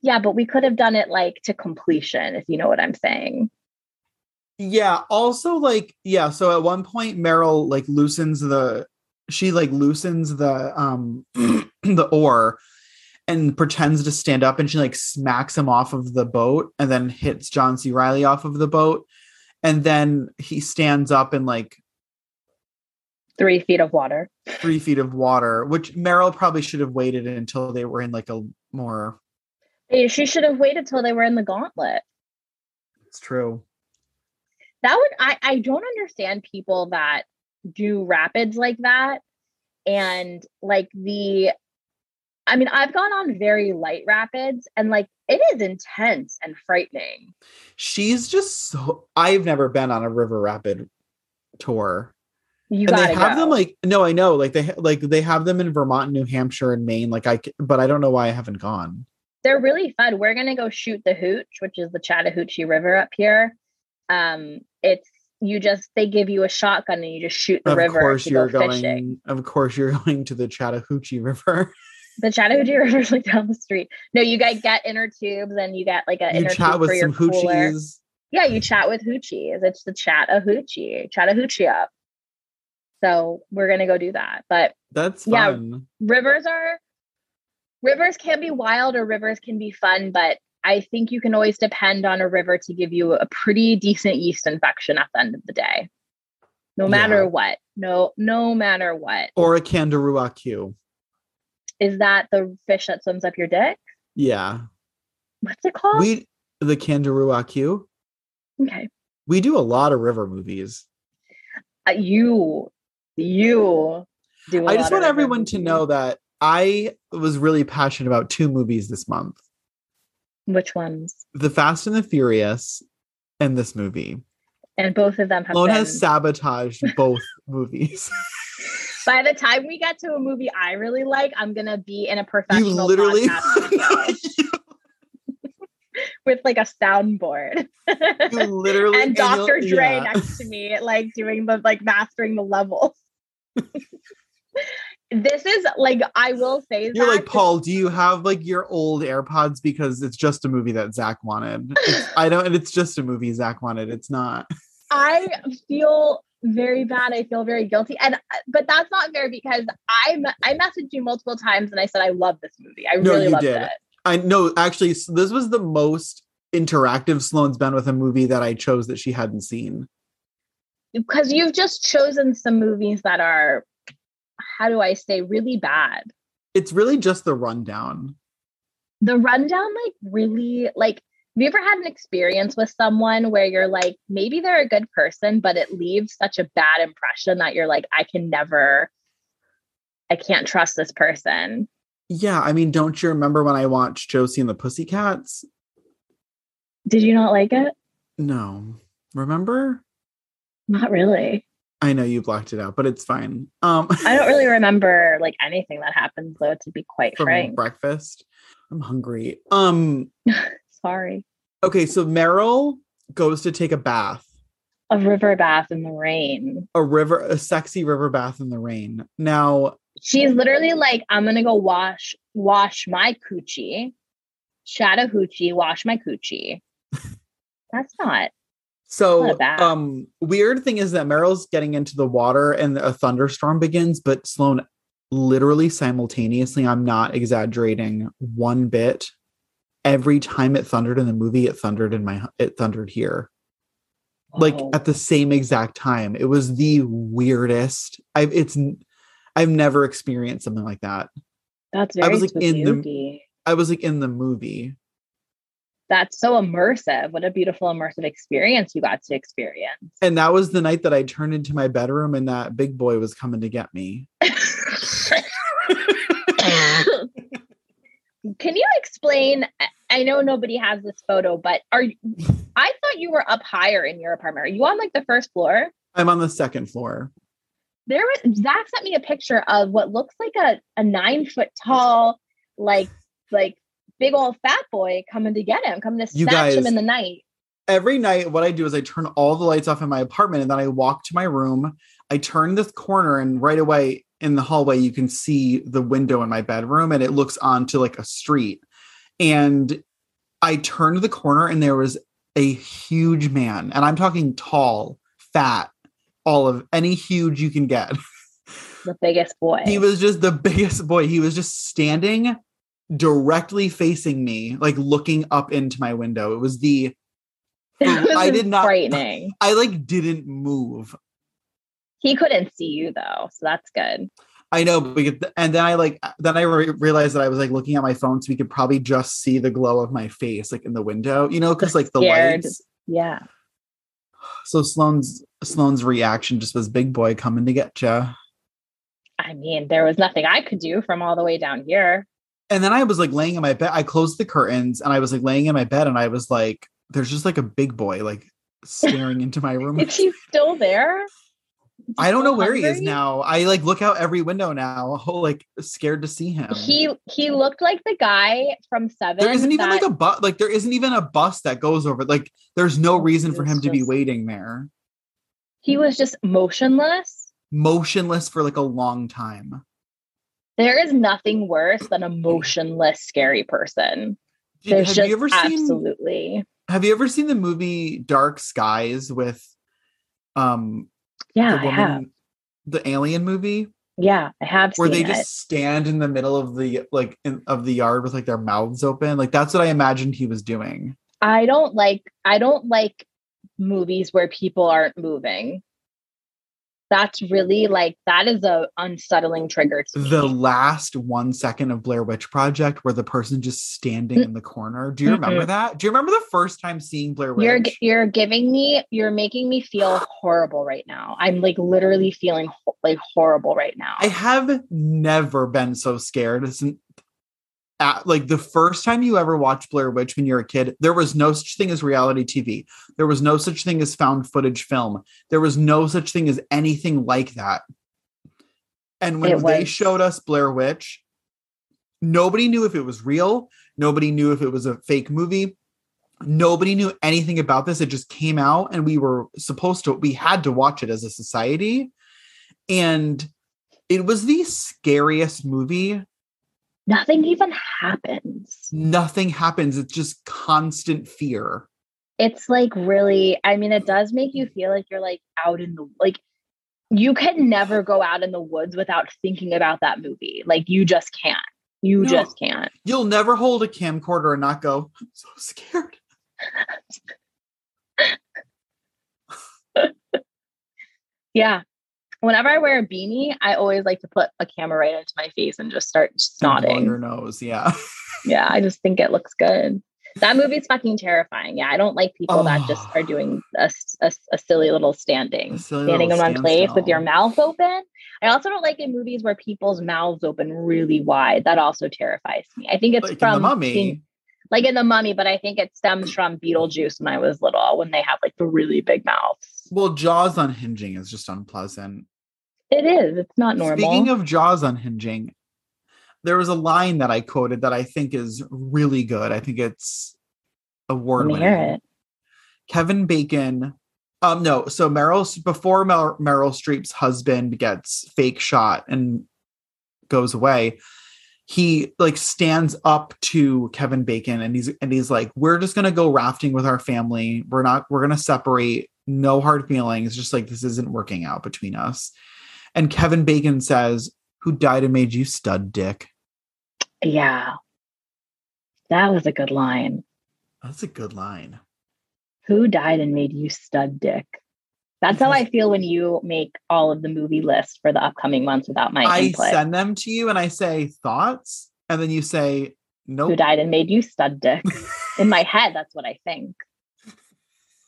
Yeah, but we could have done it like to completion, if you know what I'm saying. Yeah. Also, like, yeah. So at one point, Meryl like loosens the she like loosens the um the oar and pretends to stand up and she like smacks him off of the boat and then hits John C. Reilly off of the boat. And then he stands up in like Three feet of water. three feet of water, which Meryl probably should have waited until they were in like a more She should have waited till they were in the gauntlet. it's true. that would I, I don't understand people that do rapids like that. And like the i mean i've gone on very light rapids and like it is intense and frightening. She's just so I've never been on a river rapid tour. you and they have go. them like no i know like they like they have them in vermont new hampshire and maine like I, but i don't know why i haven't gone. They're really fun. We're gonna go shoot the hooch which is the chattahoochee river up here. Um it's you just they give you a shotgun and you just shoot the of river Of course you're go going fishing of course you're going to the chattahoochee river the chattahoochee river is like down the street no you guys get inner tubes and you get like an you inner chat tube with for your some cooler. hoochies Yeah, you chat with hoochies. It's the chat a hoochie, chat a hoochie up. So we're gonna go do that. But that's Yeah. rivers are rivers can be wild or rivers can be fun, but I think you can always depend on a river to give you a pretty decent yeast infection at the end of the day. No matter Yeah. what. No, no matter what. or a kangaroo q Is that the fish that swims up your dick? yeah What's it called? we the kangaroo q okay. we do a lot of river movies Uh, you, you do. I i just want everyone to know that i was really passionate about two movies this month which ones. the fast and the furious and this movie And both of them have Sloan been. has sabotaged both movies. By the time we get to a movie I really like, I'm gonna be in a professional You literally with like a soundboard you literally and Dr. you'll- Dre yeah. next to me, like doing the like mastering the levels. This is like I will say You're that like, Paul, do you have like your old AirPods? Because it's just a movie that Zach wanted. It's, I don't, and it's just a movie Zach wanted. It's not. I feel very bad. I feel very guilty, and uh, but that's not fair because I I messaged you multiple times and I said I love this movie. I No, really you loved did. it. I know, actually, this was the most interactive Sloan's been with a movie that I chose that she hadn't seen. because you've just chosen some movies that are how do i say really bad It's really just the rundown. the rundown like really like have you ever had an experience with someone where you're like maybe they're a good person but it leaves such a bad impression that you're like i can never i can't trust this person Yeah, I mean, don't you remember when I watched Josie and the Pussycats? did you not like it No. Remember? not really I know you blocked it out, but it's fine. Um i don't really remember like anything that happens though to be quite from frank breakfast. I'm hungry. Um sorry okay, so Meryl goes to take a bath. a river bath in the rain A river a sexy river bath in the rain. Now, she's literally like, I'm gonna go wash wash my coochie, Chattahoochee, wash my coochie. That's not. So Not a bath. um weird thing is that Meryl's getting into the water and a thunderstorm begins, but Sloan literally simultaneously, I'm not exaggerating one bit. Every time it thundered in the movie, it thundered in my it thundered here. like at the same exact time. It was the weirdest. I've it's I've never experienced something like that. That's I was, like, in the- I was like in the movie. That's so immersive. What a beautiful immersive experience you got to experience. And that was the night that I turned into my bedroom and that big boy was coming to get me. Can you explain? I- know nobody has this photo, but are you, I thought you were up higher in your apartment. Are you on like the first floor? I'm on the second floor. There was Zach sent me a picture of what looks like a, a nine foot tall, like like big old fat boy coming to get him, coming to snatch him in the night. Every night, what I do is I turn all the lights off in my apartment and then I walk to my room. I turn this corner, and right away in the hallway, you can see the window in my bedroom and it looks onto like a street. And I turned the corner, and there was a huge man, and I'm talking tall, fat, all of any huge you can get. The biggest boy. He was just the biggest boy. He was just standing directly facing me, like looking up into my window. It was the was I did not- frightening. I like didn't move. He couldn't see you though, so that's good. I know, but and then I like then I re- realized that I was like looking at my phone, so we could probably just see the glow of my face, like in the window, you know, because like the Scared. lights. Yeah. So Sloane's Sloane's reaction just was big boy coming to get you. I mean, there was nothing I could do from all the way down here. And then I was like laying in my bed. I closed the curtains and I was like laying in my bed, and I was like, "There's just like a big boy like staring into my room." Is he still there? he I don't know where he is now. I like look out every window now, whole like scared to see him. He he looked like the guy from Seven. there isn't even like a bus like there isn't even a bus that goes over like there's no reason for him to be waiting there he was just motionless. motionless for like a long time There is nothing worse than a motionless, scary person. Did- There's have just you ever seen absolutely. have you ever seen the movie dark skies with um Yeah, the I have. woman the alien movie Yeah, I have where they it. just stand in the middle of the like in, of the yard with like their mouths open like that's what i imagined he was doing I don't like I don't like movies where people aren't moving. That's really like that is a unsettling trigger the last one second of Blair Witch Project where the person just standing mm. in the corner. Do you remember that? Do you remember the first time seeing Blair Witch? You're you're giving me you're making me feel horrible right now. I'm like literally feeling like horrible right now. I have never been so scared. At, like the first time you ever watched Blair Witch when you were a kid, there was no such thing as reality TV. There was no such thing as found footage film. There was no such thing as anything like that. And when they showed us Blair Witch, nobody knew if it was real. Nobody knew if it was a fake movie. Nobody knew anything about this. It just came out and we were supposed to, we had to watch it as a society. And it was the scariest movie. Nothing even happens. Nothing happens. It's just constant fear. It's like really, I mean, it does make you feel like you're like out in the like you can never go out in the woods without thinking about that movie. Like you just can't. You No. just can't. You'll never hold a camcorder and not go, I'm so scared. Yeah. Whenever I wear a beanie, I always like to put a camera right into my face and just start snotting. your nose. Yeah. Yeah, I just think it looks good. That movie's fucking terrifying. Yeah, I don't like people that just Oh. are doing a a silly little standing, A silly standing in one place with your mouth open. I also don't like in movies where people's mouths open really wide. That also terrifies me. I think it's like from the mummy. like in the mummy, but I think it stems from Beetlejuice when I was little, when they have like the really big mouths. Well, Jaws unhinging is just unpleasant. It is. It's not normal. Speaking of Jaws unhinging, there was a line that I quoted that I think is really good. I think it's award winning. it. Kevin Bacon. Um, no, so Meryl before Mer- Meryl Streep's husband gets fake shot and goes away, he like stands up to Kevin Bacon and he's and he's like, "We're just gonna go rafting with our family. We're not. We're gonna separate. No hard feelings. Just like this isn't working out between us." And Kevin Bacon says, "Who died and made you stud dick?" Yeah. That was a good line. That's a good line. Who died and made you stud dick? That's how I feel when you make all of the movie lists for the upcoming months without my I input. send them to you and I say thoughts, and then you say Who nope. died and made you stud dick? In my head, that's what I think.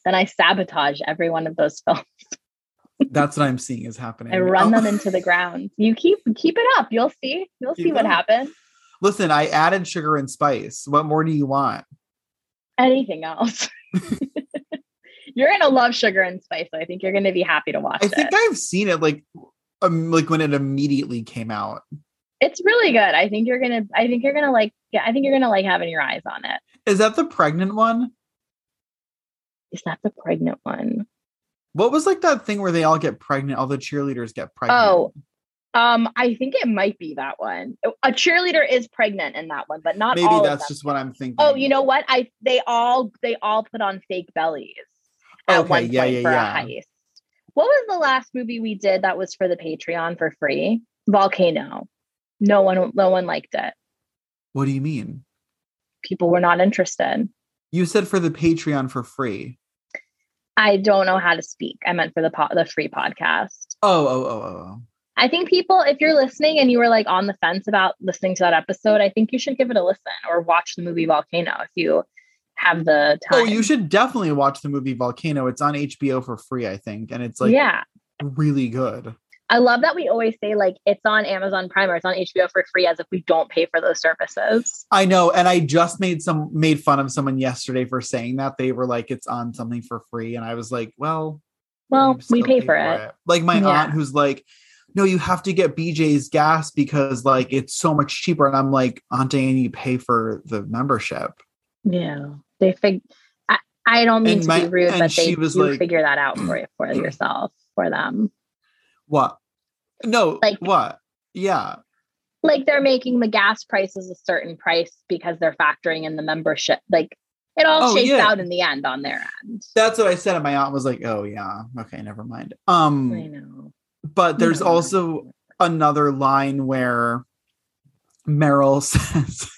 Then I sabotage every one of those films. That's what I'm seeing is happening. And run Oh. them into the ground. You keep keep it up. You'll see. You'll see what up. happens. Listen, I added sugar and spice. What more do you want? Anything else? you're gonna love sugar and spice. I think you're gonna be happy to watch I it. think I've seen it like um, like when it immediately came out. it's really good. I think you're gonna. I think you're gonna like. Yeah, I think you're gonna like having your eyes on it. Is that the pregnant one? Is that the pregnant one? What was like that thing where they all get pregnant? All the cheerleaders get pregnant. Oh, um, I think it might be that one. A cheerleader is pregnant in that one, but not maybe all of that's just what I'm thinking. Oh, you know what? I they all they all put on fake bellies at Okay, one yeah, point yeah, for yeah. a heist. What was the last movie we did that was for the Patreon for free? Volcano. No one no one liked it. What do you mean? People were not interested. You said for the Patreon for free. I don't know how to speak. I meant for the po- the free podcast. Oh, oh, oh, oh, oh. I think people, if you're listening and you were like on the fence about listening to that episode, I think you should give it a listen or watch the movie Volcano if you have the oh, time. Oh, you should definitely watch the movie Volcano. It's on HBO for free, I think, and it's like yeah. really good. I love that we always say like it's on Amazon Prime or it's on HBO for free as if we don't pay for those services. I know, and I just made some made fun of someone yesterday for saying that they were like it's on something for free, and I was like, well, Well, we still pay for it. Like my Yeah. aunt, who's like, no, you have to get BJ's gas because like it's so much cheaper, and I'm like, Aunt Annie, you pay for the membership. Yeah. They fig I, I don't mean And to my- be rude, but they she was like- figure that out for for yourself for them. What? No, Like- what? Yeah, Like they're making the gas prices a certain price because they're factoring in the membership. Like it all Oh, shakes yeah. out in the end on their end. that's what I said, and my aunt was like, oh yeah, okay, never mind. Um, I know. but there's know. also another line where Meryl says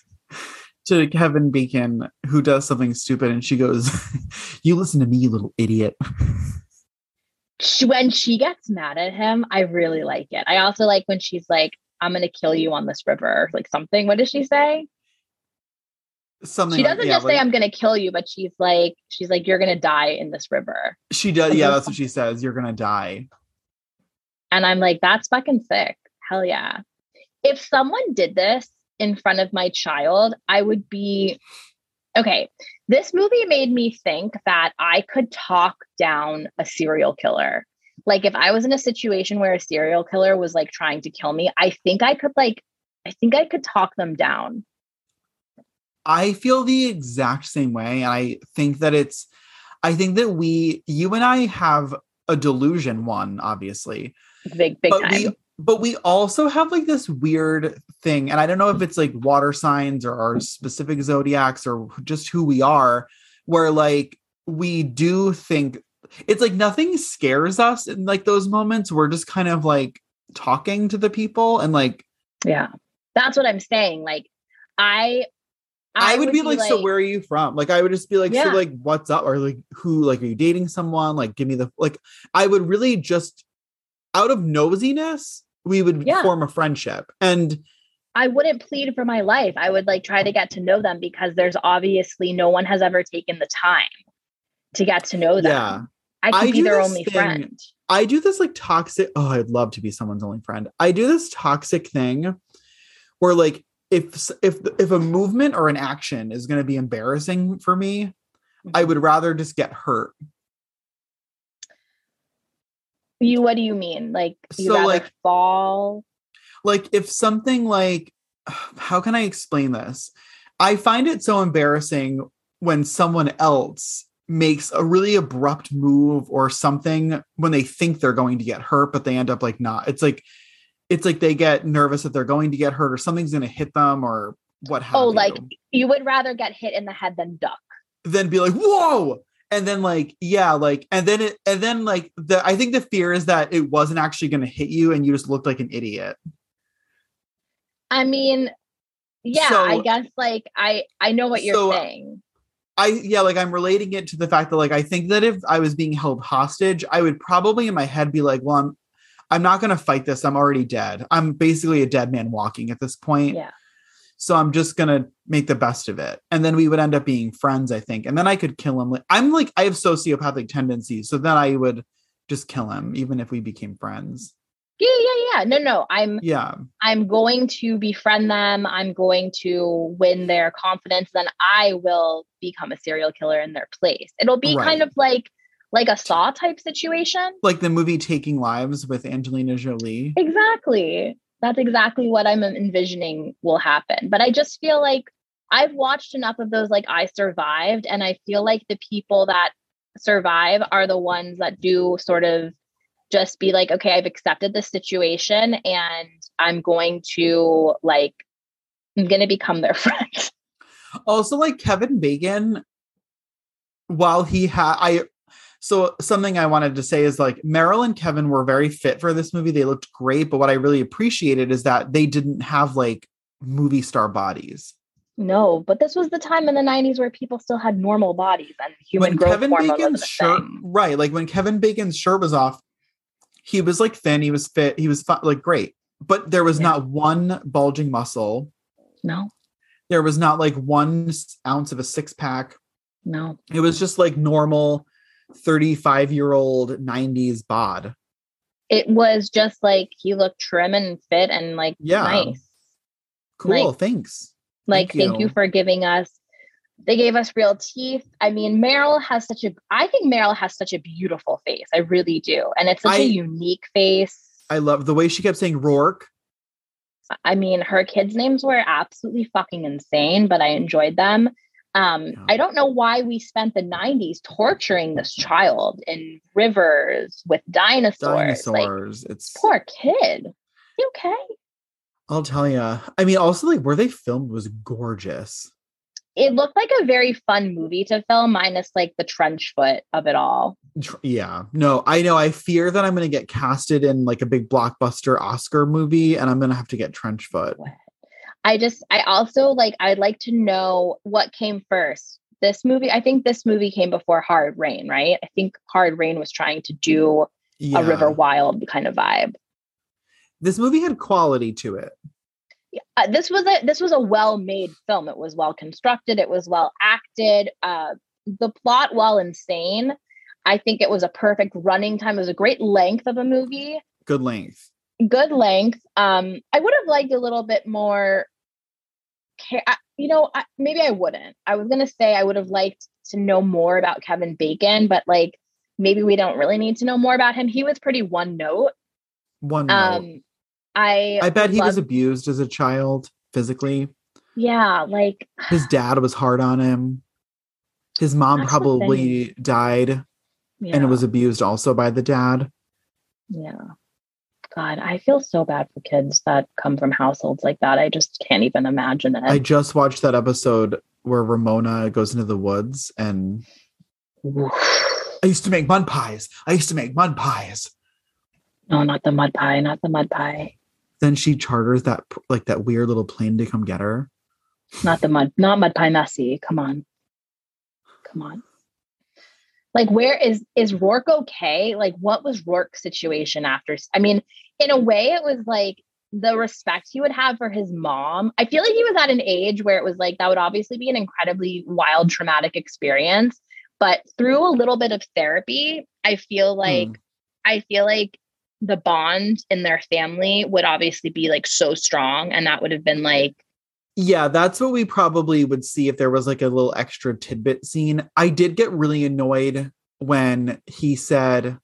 to Kevin Bacon, who does something stupid, and she goes, You listen to me, you little idiot. she, when she gets mad at him, I really like it. I also like when she's like, I'm gonna kill you on this river, like something. What does she say? Something She doesn't yeah, just say I'm gonna kill you, but she's like, she's like, you're gonna die in this river. she does, and yeah, that's what she says. You're gonna die. And I'm like, that's fucking sick. Hell yeah. If someone did this in front of my child, I would be okay. This movie made me think that I could talk down a serial killer. Like if I was in a situation where a serial killer was like trying to kill me, I think I could like I think I could talk them down. I feel the exact same way. And I think that it's, I think that we, you and I have a delusion, one, obviously. Big big but time. we but we also have like this weird thing and i don't know if it's like water signs or our specific zodiacs or just who we are where like we do think it's like nothing scares us in like those moments we're just kind of like talking to the people and like yeah. That's what I'm saying. Like I I, would, be, like, so where are you from? Like I would just be like, Yeah. so like what's up? Or like who like are you dating someone? Like give me the like I would really just out of nosiness, we would Yeah. form a friendship. And I wouldn't plead for my life. I would like try to get to know them because there's obviously no one has ever taken the time to get to know them. Yeah. I could I be their only thing- friend. I do this like toxic. Oh, I'd love to be someone's only friend. I do this toxic thing where like if if if a movement or an action is going to be embarrassing for me, I Mm-hmm. would rather just get hurt. You what do you mean? Like you So, like- fall? Like if something like how can I explain this? I find it so embarrassing when someone else makes a really abrupt move or something when they think they're going to get hurt but they end up like not. It's like it's like they get nervous that they're going to get hurt or something's going to hit them or what oh, have Oh, you. like you would rather get hit in the head than duck. then be like whoa and then like yeah like and then it and then like the i think the fear is that it wasn't actually going to hit you and you just looked like an idiot I mean, yeah, So- I guess like I I know what you're so, uh, saying. I yeah, like I'm relating it to the fact that like I think that if I was being held hostage, I would probably in my head be like, well, I'm I'm not gonna fight this. I'm already dead. I'm basically a dead man walking at this point. Yeah. So I'm just gonna make the best of it. And then we would end up being friends, I think. And then I could kill him. Like I'm like I have sociopathic tendencies. So then I would just kill him, even if we became friends. Yeah, yeah, yeah. No, no. I'm Yeah. I'm going to befriend them. I'm going to win their confidence. Then I will become a serial killer in their place. It'll be Right. kind of like like a saw type situation. Like the movie Taking Lives with Angelina Jolie. Exactly. That's exactly what I'm envisioning will happen. But I just feel like I've watched enough of those like I survived and I feel like the people that survive are the ones that do sort of just be like okay, I've accepted this situation and I'm going to like I'm going to become their friend. also like Kevin Bacon while he had I so something I wanted to say is like Meryl and Kevin were very fit for this movie. They looked great, but what I really appreciated is that they didn't have like movie star bodies. No, but this was the time in the 90s where people still had normal bodies and human when growth Kevin hormone Bacon's shirt thing. right, like when Kevin Bacon's shirt was off, he was like thin, he was fit, he was like great. But there was Yeah. not one bulging muscle. No, There was not like one ounce of a six pack. no. It was just like normal 35 year old 90s bod. it was just like he looked trim and fit and like Yeah. nice. Cool. Like- thanks. Like Thank thank, you. you. for giving us. They gave us real teeth. I mean, Meryl has such a. I think Meryl has such a beautiful face. I really do, and it's such I- a unique face. I love the way she kept saying Roarke. I mean, her kids' names were absolutely fucking insane, but I enjoyed them. Um, Yeah. I don't know why we spent the 90s torturing this child in rivers with dinosaurs. Like, it's poor kid. You okay? I'll tell you. I mean, also like where they filmed was gorgeous. It looked like a very fun movie to film, minus like the trench foot of it all. Yeah. No, I know. I fear that I'm gonna get casted in like a big blockbuster Oscar movie and I'm gonna have to get trench foot. I just, I also like, I'd like to know what came first. This movie, I think this movie came before Hard Rain, right? I think Hard Rain was trying to do Yeah. a River Wild kind of vibe. This movie had quality to it. uh, this was a this was a well made film. It was well constructed. It was well acted. Uh, the plot, while insane, I think it was a perfect running time. It was a great length of a movie. Good length. Good length. Um, I would have liked a little bit more. Care, I, you know, I, maybe I wouldn't. I was gonna say I would have liked to know more about Kevin Bacon, but like maybe we don't really need to know more about him. He was pretty one note. One note. Um, I I bet he was abused as a child physically. yeah, like His dad was hard on him. His mom probably died yeah. and was abused also by the dad. Yeah. God, I feel so bad for kids that come from households like that. I just can't even imagine it. I just watched that episode where Ramona goes into the woods and I used to make mud pies. I used to make mud pies. no, not the mud pie, not the mud pie. Then she charters that like that weird little plane to come get her. Not the mud, not mud pie messy. Come on. Come on. Like where is is Roarke okay? Like what was Roarke's situation after I mean, in a way it was like the respect he would have for his mom. I feel like he was at an age where it was like that would obviously be an incredibly wild traumatic experience, but through a little bit of therapy, I feel like Hmm. I feel like the bond in their family would obviously be like so strong and that would have been like Yeah, that's what we probably would see if there was like a little extra tidbit scene. I did get really annoyed when he said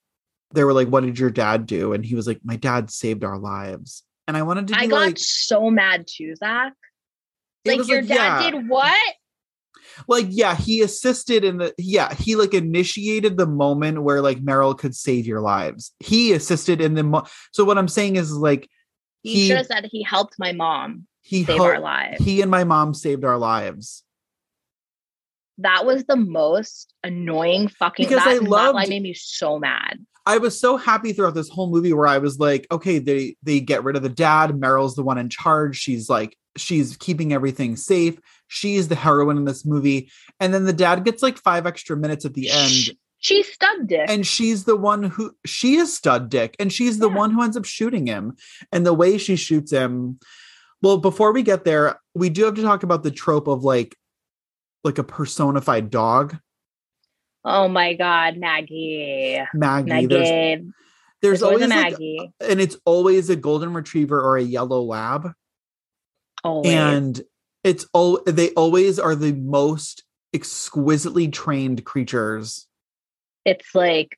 they were like, What did your dad do? And he was like, My dad saved our lives. And I wanted to be I got like, so mad too, Zach. it Like your like, dad yeah. did what? like yeah he assisted in the yeah he like initiated the moment where like meryl could save your lives he assisted in the mo- so what i'm saying is like You He- should have said he helped my mom he save hel- our lives. he and my mom saved our lives that was the most annoying fucking Because that, I that line made me so mad. I was so happy throughout this whole movie where i was like okay they they get rid of the dad. Meryl's the one in charge. She's like she's keeping everything safe. She's the heroine in this movie. And then the dad gets like five extra minutes at the end. She's stud dick. and she's the one who she is stud dick and she's the Yeah. one who ends up shooting him. And the way she shoots him well before we get there we do have to talk about the trope of like like a personified dog oh my god, Maggie. maggie, there's Maggie. there's There's always always a like, Maggie. and it's always a golden retriever or a yellow lab Always. and it's all they always are the most exquisitely trained creatures it's like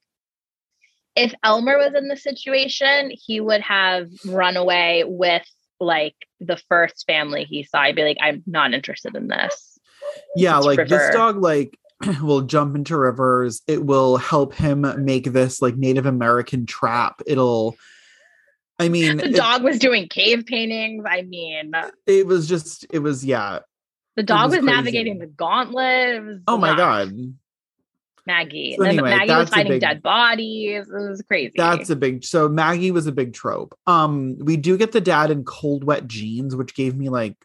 if Elmer was in the situation, he would have run away with like the first family he saw. I'd be like, I'm not interested in this. yeah It's like river. this dog like will jump into rivers it will help him make this like native american trap it'll i mean The it, dog was doing cave paintings. I mean, it was just it was yeah the dog was was, navigating the gauntlet. Oh my god Maggie. So anyway, Maggie was finding big- dead bodies. It was crazy. that's a big so maggie was a big trope um we do get the dad in cold wet jeans which gave me like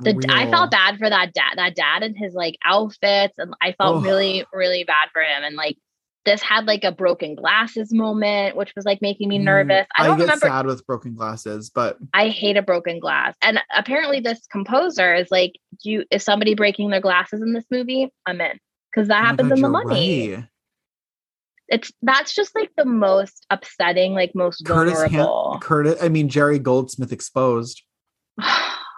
the I felt bad for that dad, that dad and his like outfits, and I felt Oh. really, really bad for him. And like this had like a broken glasses moment, which was like making me Mm, nervous. I don't get remember. sad with broken glasses but I hate a broken glass. And apparently, this composer is like, you is somebody breaking their glasses in this movie? I'm in because that oh happens God, in the money. right. It's that's just like the most upsetting, like most curtis Han- vulnerable. curtis i mean jerry goldsmith exposed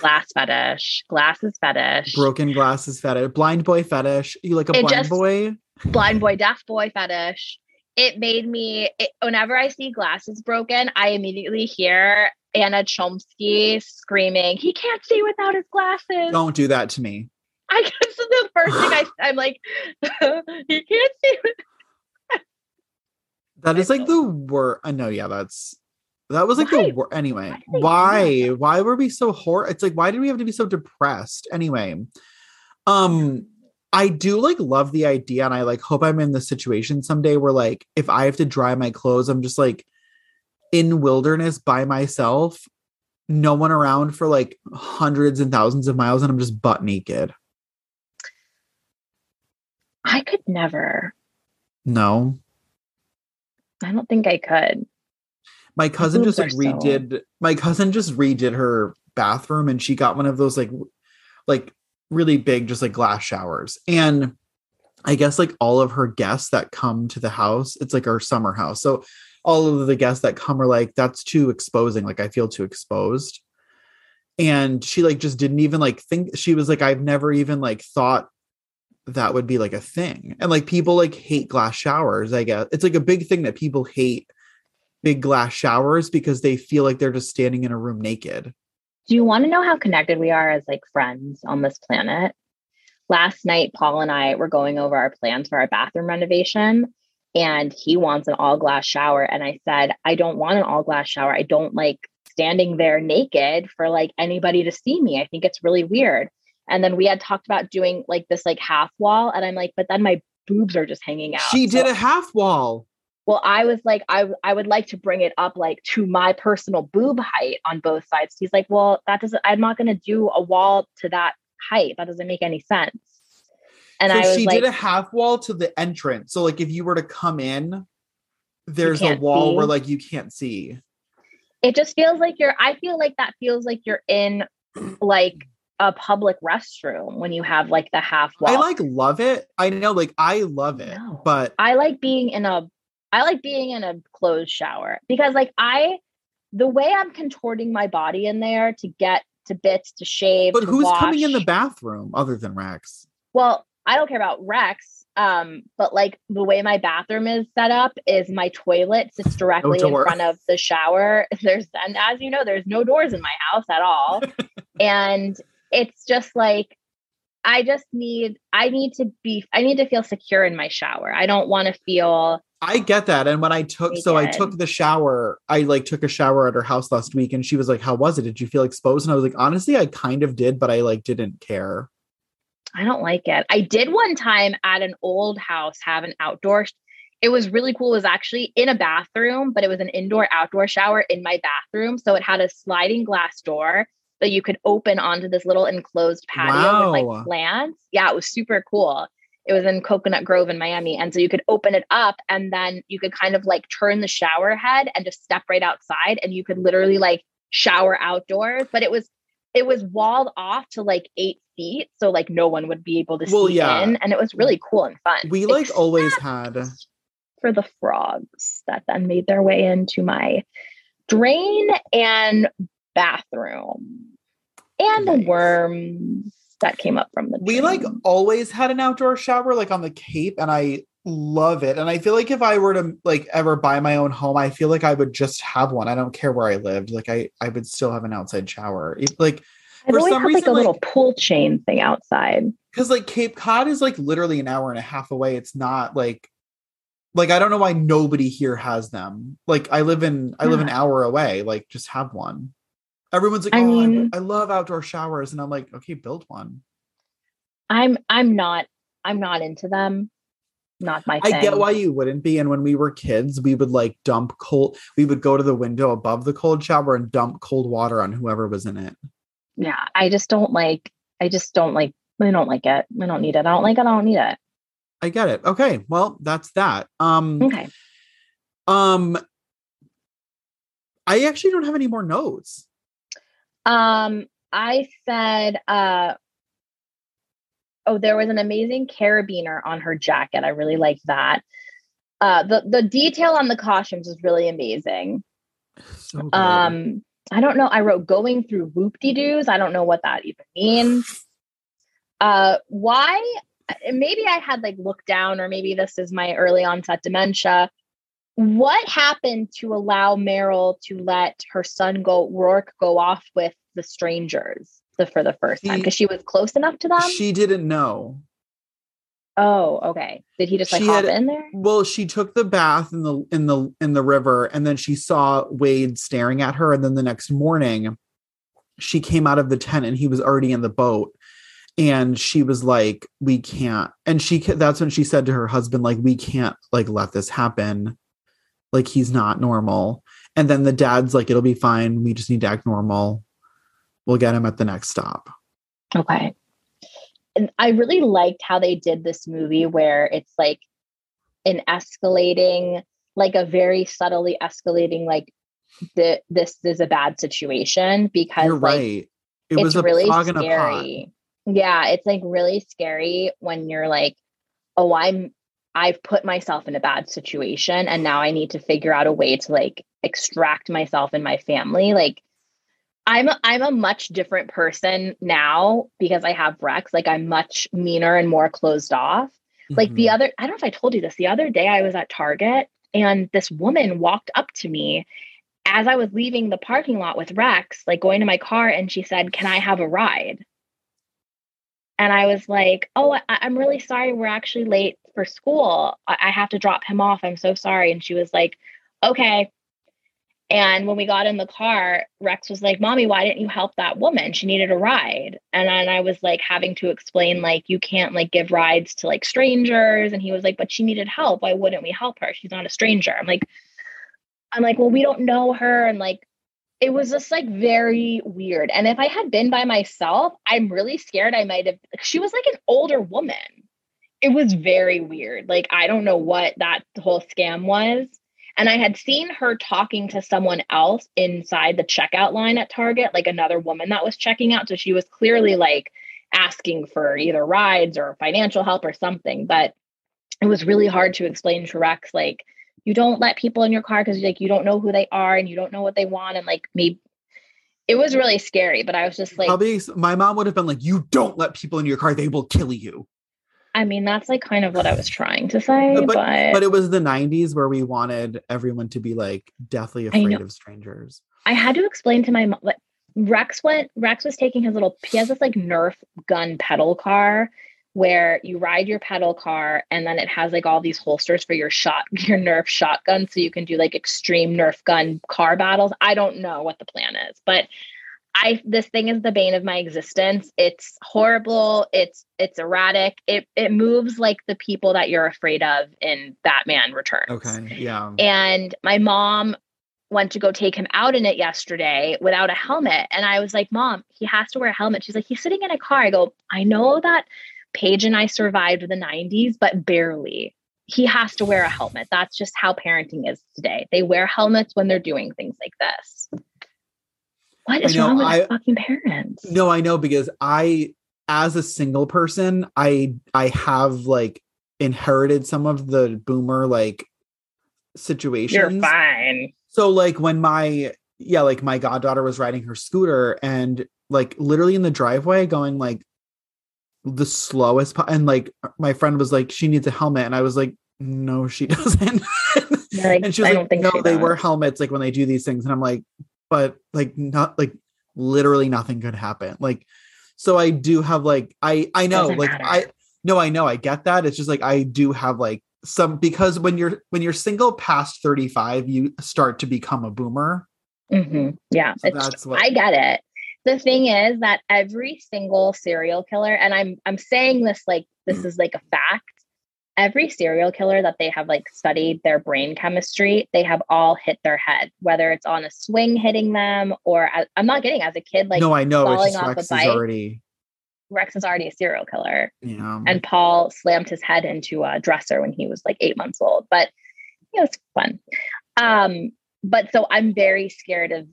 glass fetish, glasses fetish. broken glasses fetish, blind boy fetish. You like a It blind just- boy? blind boy, deaf boy fetish. It made me, it, whenever I see glasses broken, I immediately hear Anna Chlumsky screaming, he can't see without his glasses. Don't do that to me. I guess the first thing I, I'm like, he can't see. with-" That is like the worst. I know. Yeah, that's that was like Why? the worst. Anyway, Why did they do why? Why were we so hor? It's like why did we have to be so depressed? Anyway, um, I do like love the idea, and I like hope I'm in the situation someday where like if I have to dry my clothes, I'm just like in wilderness by myself, no one around for like hundreds and thousands of miles, and I'm just butt naked. I could never. No. I don't think I could. My cousin just like are so- redid my cousin just redid her bathroom and she got one of those like like really big just like glass showers. And i guess like all of her guests that come to the house it's like our summer house. So all of the guests that come are like that's too exposing. Like i feel too exposed. And she like just didn't even like think she was like i've never even like thought that would be like a thing. And like people like hate glass showers i guess. It's like a big thing that people hate big glass showers because they feel like they're just standing in a room naked. Do you want to know how connected we are as like friends on this planet? Last night, Paul and I were going over our plans for our bathroom renovation, and he wants an all glass shower. And I said, I don't want an all glass shower. I don't like standing there naked for like anybody to see me. I think it's really weird. And then we had talked about doing like this like half wall, and I'm like, but then my boobs are just hanging out. She So- did a half wall. Well, I was like, I I would like to bring it up like to my personal boob height on both sides. He's like, well, that doesn't. I'm not going to do a wall to that height. That doesn't make any sense. And so I was she like, did a half wall to the entrance. So like if you were to come in, there's a wall where like you can't see. it just feels like you're. I feel like that feels like you're in like a public restroom when you have like the half wall. I like love it. I know like I love it, but I like being in a I like being in a closed shower because like I the way I'm contorting my body in there to get to bits to shave. but to who's coming in the bathroom other than Rex? Well, I don't care about Rex. Um, but like the way my bathroom is set up is my toilet sits directly in front of the shower. There's and as you know, there's no doors in my house at all. and it's just like I just need I need to be I need to feel secure in my shower. I don't want to feel I get that. And when I took, so I took the shower, I like took a shower at her house last week and she was like, How was it? Did you feel exposed? And I was like, Honestly, I kind of did, but I like didn't care. I don't like it. I did one time at an old house have an outdoor. It was really cool. It was actually in a bathroom, but it was an indoor outdoor shower in my bathroom. So it had a sliding glass door that you could open onto this little enclosed patio Wow. with like plants. Yeah, it was super cool. It was in Coconut Grove in Miami. And so you could open it up and then you could kind of like turn the shower head and just step right outside and you could literally like shower outdoors. But it was it was walled off to like eight feet. So like no one would be able to Well, see yeah. in. And it was really cool and fun. We like always had for the frogs that then made their way into my drain and bathroom and the Yikes. worms that came up from the we like always had an outdoor shower like on the cape and i love it and i feel like if i were to like ever buy my own home i feel like i would just have one. I don't care where i lived like i i would still have an outside shower. It- like I've for always some had like reason, a little like- pull chain thing outside. because like cape cod is like literally an hour and a half away. It's not like like i don't know why nobody here has them. Like i live in i live an hour away like just have one everyone's like I oh mean- I, I love outdoor showers and i'm like okay build one I'm I'm not I'm not into them. Not my thing. I get why you wouldn't be. And when we were kids, we would like dump cold, we would go to the window above the cold shower and dump cold water on whoever was in it. Yeah, I just don't like I just don't like I don't like it. I don't need it. I don't like it. I don't need it. I get it. Okay. Well, that's that. Um, Okay. um, I actually don't have any more notes. Um, I said, uh, oh, there was an amazing carabiner on her jacket. I really liked that. Uh, the the detail on the costumes is really amazing. So. Um, I don't know. I wrote going through whoop de doos. I don't know what that even means. Uh, why? Maybe I had like looked down, or maybe this is my early onset dementia. What happened to allow Meryl to let her son go Roarke go off with the strangers the, for the first time because she was close enough to them? she didn't know. oh, okay. Did he just like She hop had- in there? Well, she took the bath in the in the in the river, and then she saw Wade staring at her. And then the next morning, she came out of the tent, and he was already in the boat. And she was like, "We can't." And she that's when she said to her husband, "Like, we can't like let this happen. Like, he's not normal." And then the dad's like, "It'll be fine. We just need to act normal. We'll get him at the next stop." Okay. And I really liked how they did this movie where it's like an escalating, like a very subtly escalating, like the this is a bad situation because You're like right. It it's was a really scary. Yeah, it's like really scary when you're like, oh, I'm I've put myself in a bad situation and now I need to figure out a way to like extract myself and my family. Like I'm a, I'm a much different person now because I have Rex. Like I'm much meaner and more closed off. Like the Mhm. other, I don't know if I told you this. The other day I was at Target and this woman walked up to me as I was leaving the parking lot with Rex, like going to my car, and she said, Can I have a ride? And I was like, Oh, I- I'm really sorry. We're actually late for school. I-, have to drop him off. I'm so sorry. And she was like, Okay. And when we got in the car, Rex was like, Mommy, why didn't you help that woman? She needed a ride. And then I was like having to explain, like, you can't like give rides to like strangers. And he was like, But she needed help. Why wouldn't we help her? She's not a stranger. I'm like, I'm like, well, we don't know her. And like, it was just like very weird. And if I had been by myself, I'm really scared I might have. She was like an older woman. It was very weird. Like, I don't know what that whole scam was. And I had seen her talking to someone else inside the checkout line at Target, like another woman that was checking out. So she was clearly like asking for either rides or financial help or something. But it was really hard to explain to Rex, like, you don't let people in your car because like you don't know who they are and you don't know what they want and like maybe it was really scary but i was just like Probably my mom would have been like, "You don't let people in your car; they will kill you." I mean that's like kind of what i was trying to say But- but, But it was the '90s where we wanted everyone to be like deathly afraid of strangers. i had to explain to my mom like rex went rex was taking his little he has this like nerf gun pedal car where you ride your pedal car and then it has like all these holsters for your shot your nerf shotgun so you can do like extreme nerf gun car battles i don't know what the plan is but I this thing is the bane of my existence. It's horrible. It's it's erratic. It it moves like the people that you're afraid of in Batman Returns. Okay, yeah. And my mom went to go take him out in it yesterday without a helmet. And I was like, Mom, he has to wear a helmet. She's like, He's sitting in a car. I go, I know that Paige and I survived the 90s, but barely. He has to wear a helmet. That's just how parenting is today. They wear helmets when they're doing things like this. What is know, wrong with I- fucking parents? No, I know because I, as a single person, I I have like inherited some of the boomer like situations. You're fine. So like when my yeah, like my goddaughter was riding her scooter and like literally in the driveway going like the slowest po- and like my friend was like she needs a helmet and I was like no she doesn't. Like, and she was I like don't think no they does. wear helmets like when they do these things and I'm like but like not like literally nothing could happen. Like so I do have like I I know Doesn't like matter. I no I know I get that. It's just like I do have like some because when you're when you're single past 35 you start to become a boomer. Mhm. Yeah, So that's what I get it. The thing is that every single serial killer, and I'm I'm saying this like this Mm. is like a fact. Every serial killer that they have like studied their brain chemistry, they have all hit their head, whether it's on a swing hitting them or I, I'm not getting as a kid like no, I know it's falling just off a Rex is bike. already Rex is already a serial killer, you know and Paul slammed his head into a dresser when he was like eight months old. But it was fun. Um, but so I'm very scared of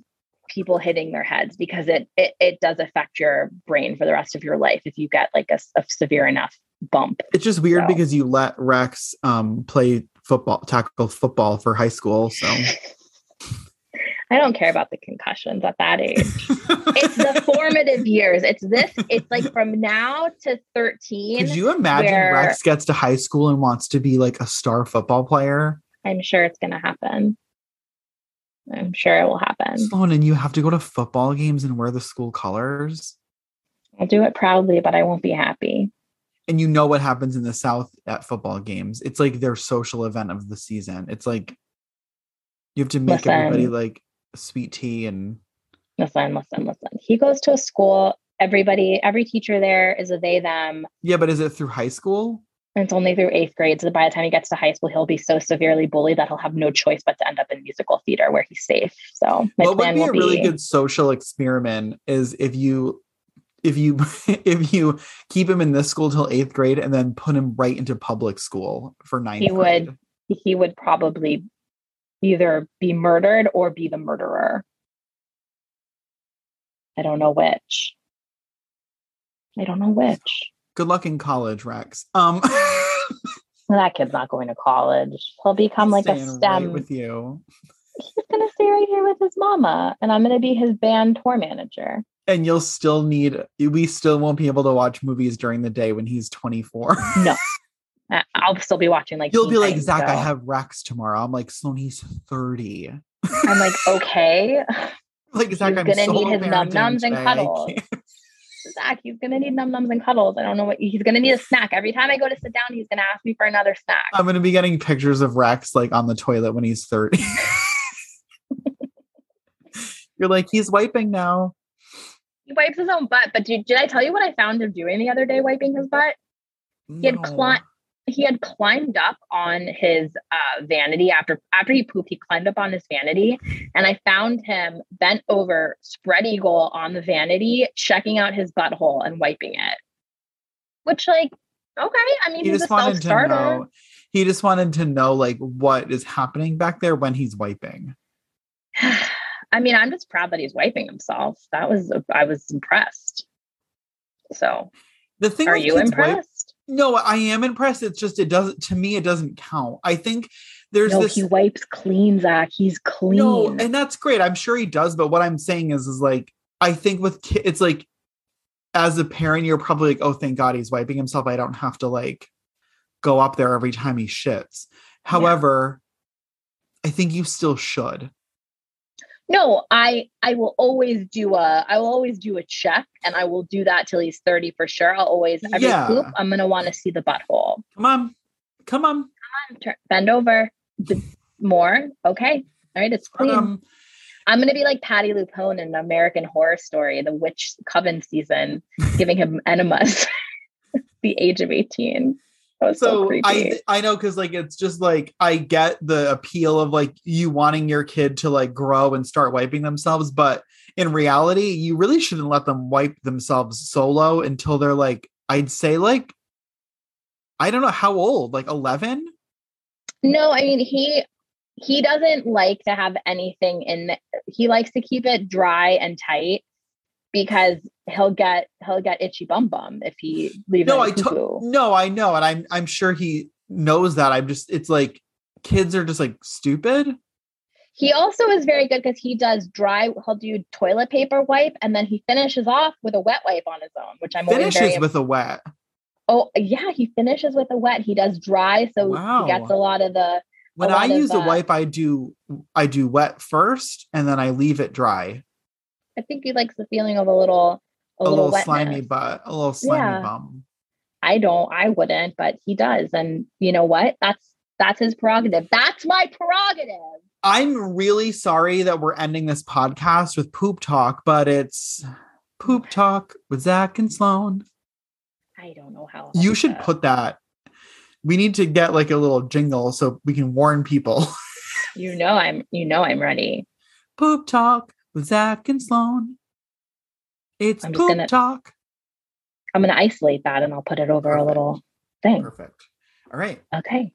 people hitting their heads because it, it it does affect your brain for the rest of your life if you get like a severe enough bump. it's just weird So- because you let Rex um play football tackle football for high school. So I don't care about the concussions at that age. it's the formative years. It's this. It's like from now to 13. could you imagine where- Rex gets to high school and wants to be like a star football player? I'm sure it's going to happen. I'm sure it will happen. Sloan, and you have to go to football games and wear the school colors. I'll do it proudly, but I won't be happy. And you know what happens in the South at football games. It's like their social event of the season. It's like you have to make everybody like sweet tea and Listen, listen, listen. He goes to a school. Everybody, every teacher there is a they them. yeah, but is it through high school? It's only through eighth grade. So by the time he gets to high school, he'll be so severely bullied that he'll have no choice but to end up in musical theater where he's safe. So my what would be a really be good social experiment is if you if you if you keep him in this school till eighth grade and then put him right into public school for ninth He grade. would- he would probably either be murdered or be the murderer. I don't know which. I don't know which. Good luck in college, Rex. Um That kid's not going to college. He'll become like a staying right STEM. with you. He's going to stay right here with his mama, and I'm going to be his band tour manager. And you'll still need we still won't be able to watch movies during the day when he's 24. No, I'll still be watching like. You'll be like, Zach, I have Rex tomorrow. I'm like, Sloan, he's 30. I'm like, okay, Like Zach, He's I'm gonna solo need his num-nums and cuddles. Zach, he's gonna need num nums and cuddles. I don't know what he's gonna need a snack every time I go to sit down. He's gonna ask me for another snack. I'm gonna be getting pictures of Rex like on the toilet when he's 30. You're like, he's wiping now. He wipes his own butt. But did, did I tell you what I found him doing the other day wiping his butt? He had No. cli- he had climbed up on his uh, vanity after after he pooped. He climbed up on his vanity, and I found him bent over, spread eagle on the vanity, checking out his butthole and wiping it. Which, like, okay, I mean, He he's a just wanted self to starter. know. He just wanted to know like what is happening back there when he's wiping. I mean, I'm just proud that he's wiping himself. That was I was impressed. So, The thing are you kids wipe- impressed? no, I am impressed. It's just it doesn't to me. It doesn't count. I think there's No, this. he wipes clean, Zach. He's clean. No, and that's great. I'm sure he does. But what I'm saying is, is like I think with kids, it's like as a parent, you're probably like, oh, thank God he's wiping himself. I don't have to like go up there every time he shits. However, I think you still should. No, I I will always do a I will always do a check and I will do that till he's 30 for sure. I'll always every Yeah. poop, I'm gonna want to see the butthole. Come on, come on. Come on turn, bend over. More. Okay. All right, it's clean. Um, I'm gonna be like Patti LuPone in American Horror Story, the witch coven season, giving him enemas the age of 18. That was so, so. I I know because like it's just like I get the appeal of like you wanting your kid to like grow and start wiping themselves, but in reality, you really shouldn't let them wipe themselves solo until they're like I'd say like I don't know how old, like eleven. no, I mean he he doesn't like to have anything in the, he likes to keep it dry and tight because he'll get he'll get itchy bum bum if he leaves No, I to- no, I know, and I'm I'm sure he knows that. I'm just it's like kids are just like stupid. He also is very good because he does dry. He'll do toilet paper wipe, and then he finishes off with a wet wipe on his own, which I'm always Finishes with a wet. oh yeah, he finishes with a wet. He does dry, so Wow. he gets a lot of the. When I of, use a uh, wipe, I do I do wet first, and then I leave it dry. I think he likes the feeling of a little, a, A, little, little slimy butt, a little slimy Yeah. bum. I don't. I wouldn't, but he does, and you know what? That's that's his prerogative. That's my prerogative. I'm really sorry that we're ending this podcast with poop talk, but it's poop talk with Zach and Sloan. I don't know how. You should to- put that. We need to get like a little jingle so we can warn people. You know, I'm. You know, I'm ready. poop talk with Zach and Sloan. It's I'm poop gonna- talk. I'm going to isolate that, and I'll put it over a little thing. Perfect. All right. Okay.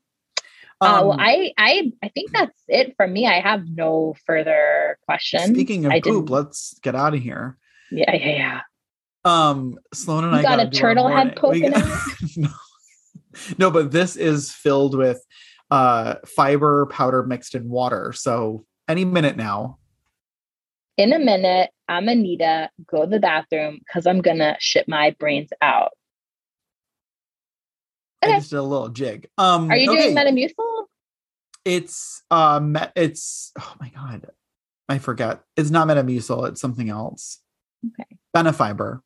uh, well, Um, I, I, I think that's it from me. I have no further questions. speaking of I poop, didn't- let's get out of here. yeah, yeah, yeah. Um, Sloan and You I got a turtle head poking got- no. no, but this is filled with uh fiber powder mixed in water. So any minute now. In a minute, I'm Anita. Go to the bathroom because I'm gonna shit my brains out. I Okay. just did a little jig. Um Are you okay. doing Metamucil? It's um it's oh my god. I forget. It's not Metamucil, it's something else. Okay. Benefiber.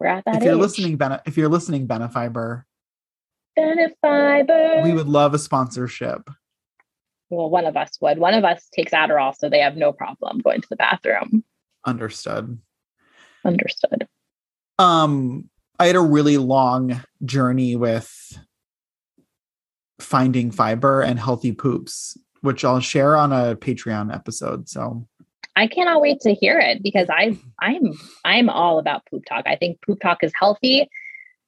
We're at that if you're listening, Bene- if you're listening, Benefiber, Benefiber. we would love a sponsorship. Well, one of us would. One of us takes Adderall, so they have no problem going to the bathroom. Understood. Understood. um i had a really long journey with finding fiber and healthy poops which i'll share on a patreon episode so I cannot wait to hear it because I I'm I'm all about poop talk. I think poop talk is healthy.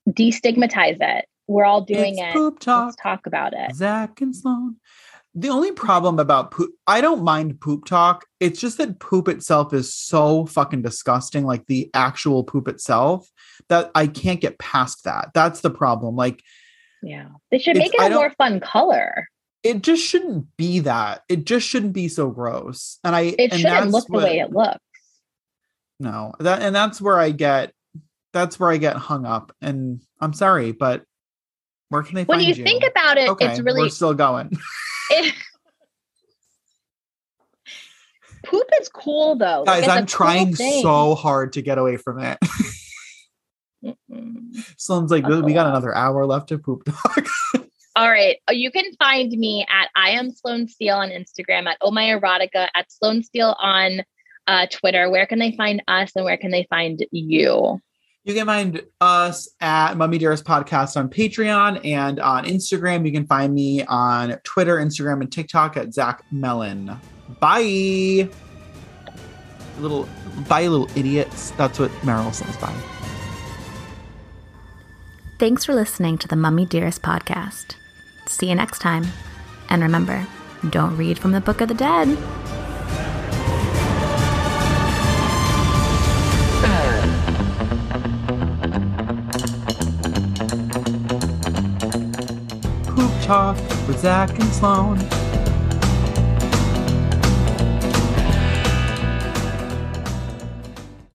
Destigmatize it. We're all doing It's it. poop talk Let's talk about it. zach and sloan the only problem about poop i don't mind poop talk it's just that poop itself is so fucking disgusting like the actual poop itself that i can't get past that that's the problem like Yeah. They should make it a more fun color. it just shouldn't be that. It just shouldn't be so gross. And I It and shouldn't look the way it looks. No, that and that's where I get that's where I get hung up. And I'm sorry, but where can they When find you think about it, okay, it's really we're still going. it- poop is cool though. Guys, a I'm trying thing. so hard to get away from it. Someone's like, we got another hour left to poop talk. All right. Uh, You can find me at I am Sloan Steele on Instagram, at Oh My Erotica, at Sloan Steele on uh, Twitter. Where can they find us and where can they find you? You can find us at Mummy Dearest Podcast on Patreon and on Instagram. You can find me on Twitter, Instagram, and TikTok at Zach Mellon. Bye. Little bye, little idiots. That's what Meryl says. Bye. Thanks for listening to the Mummy Dearest podcast. See you next time. And remember, don't read from the Book of the Dead. Talk with Zach and Sloan.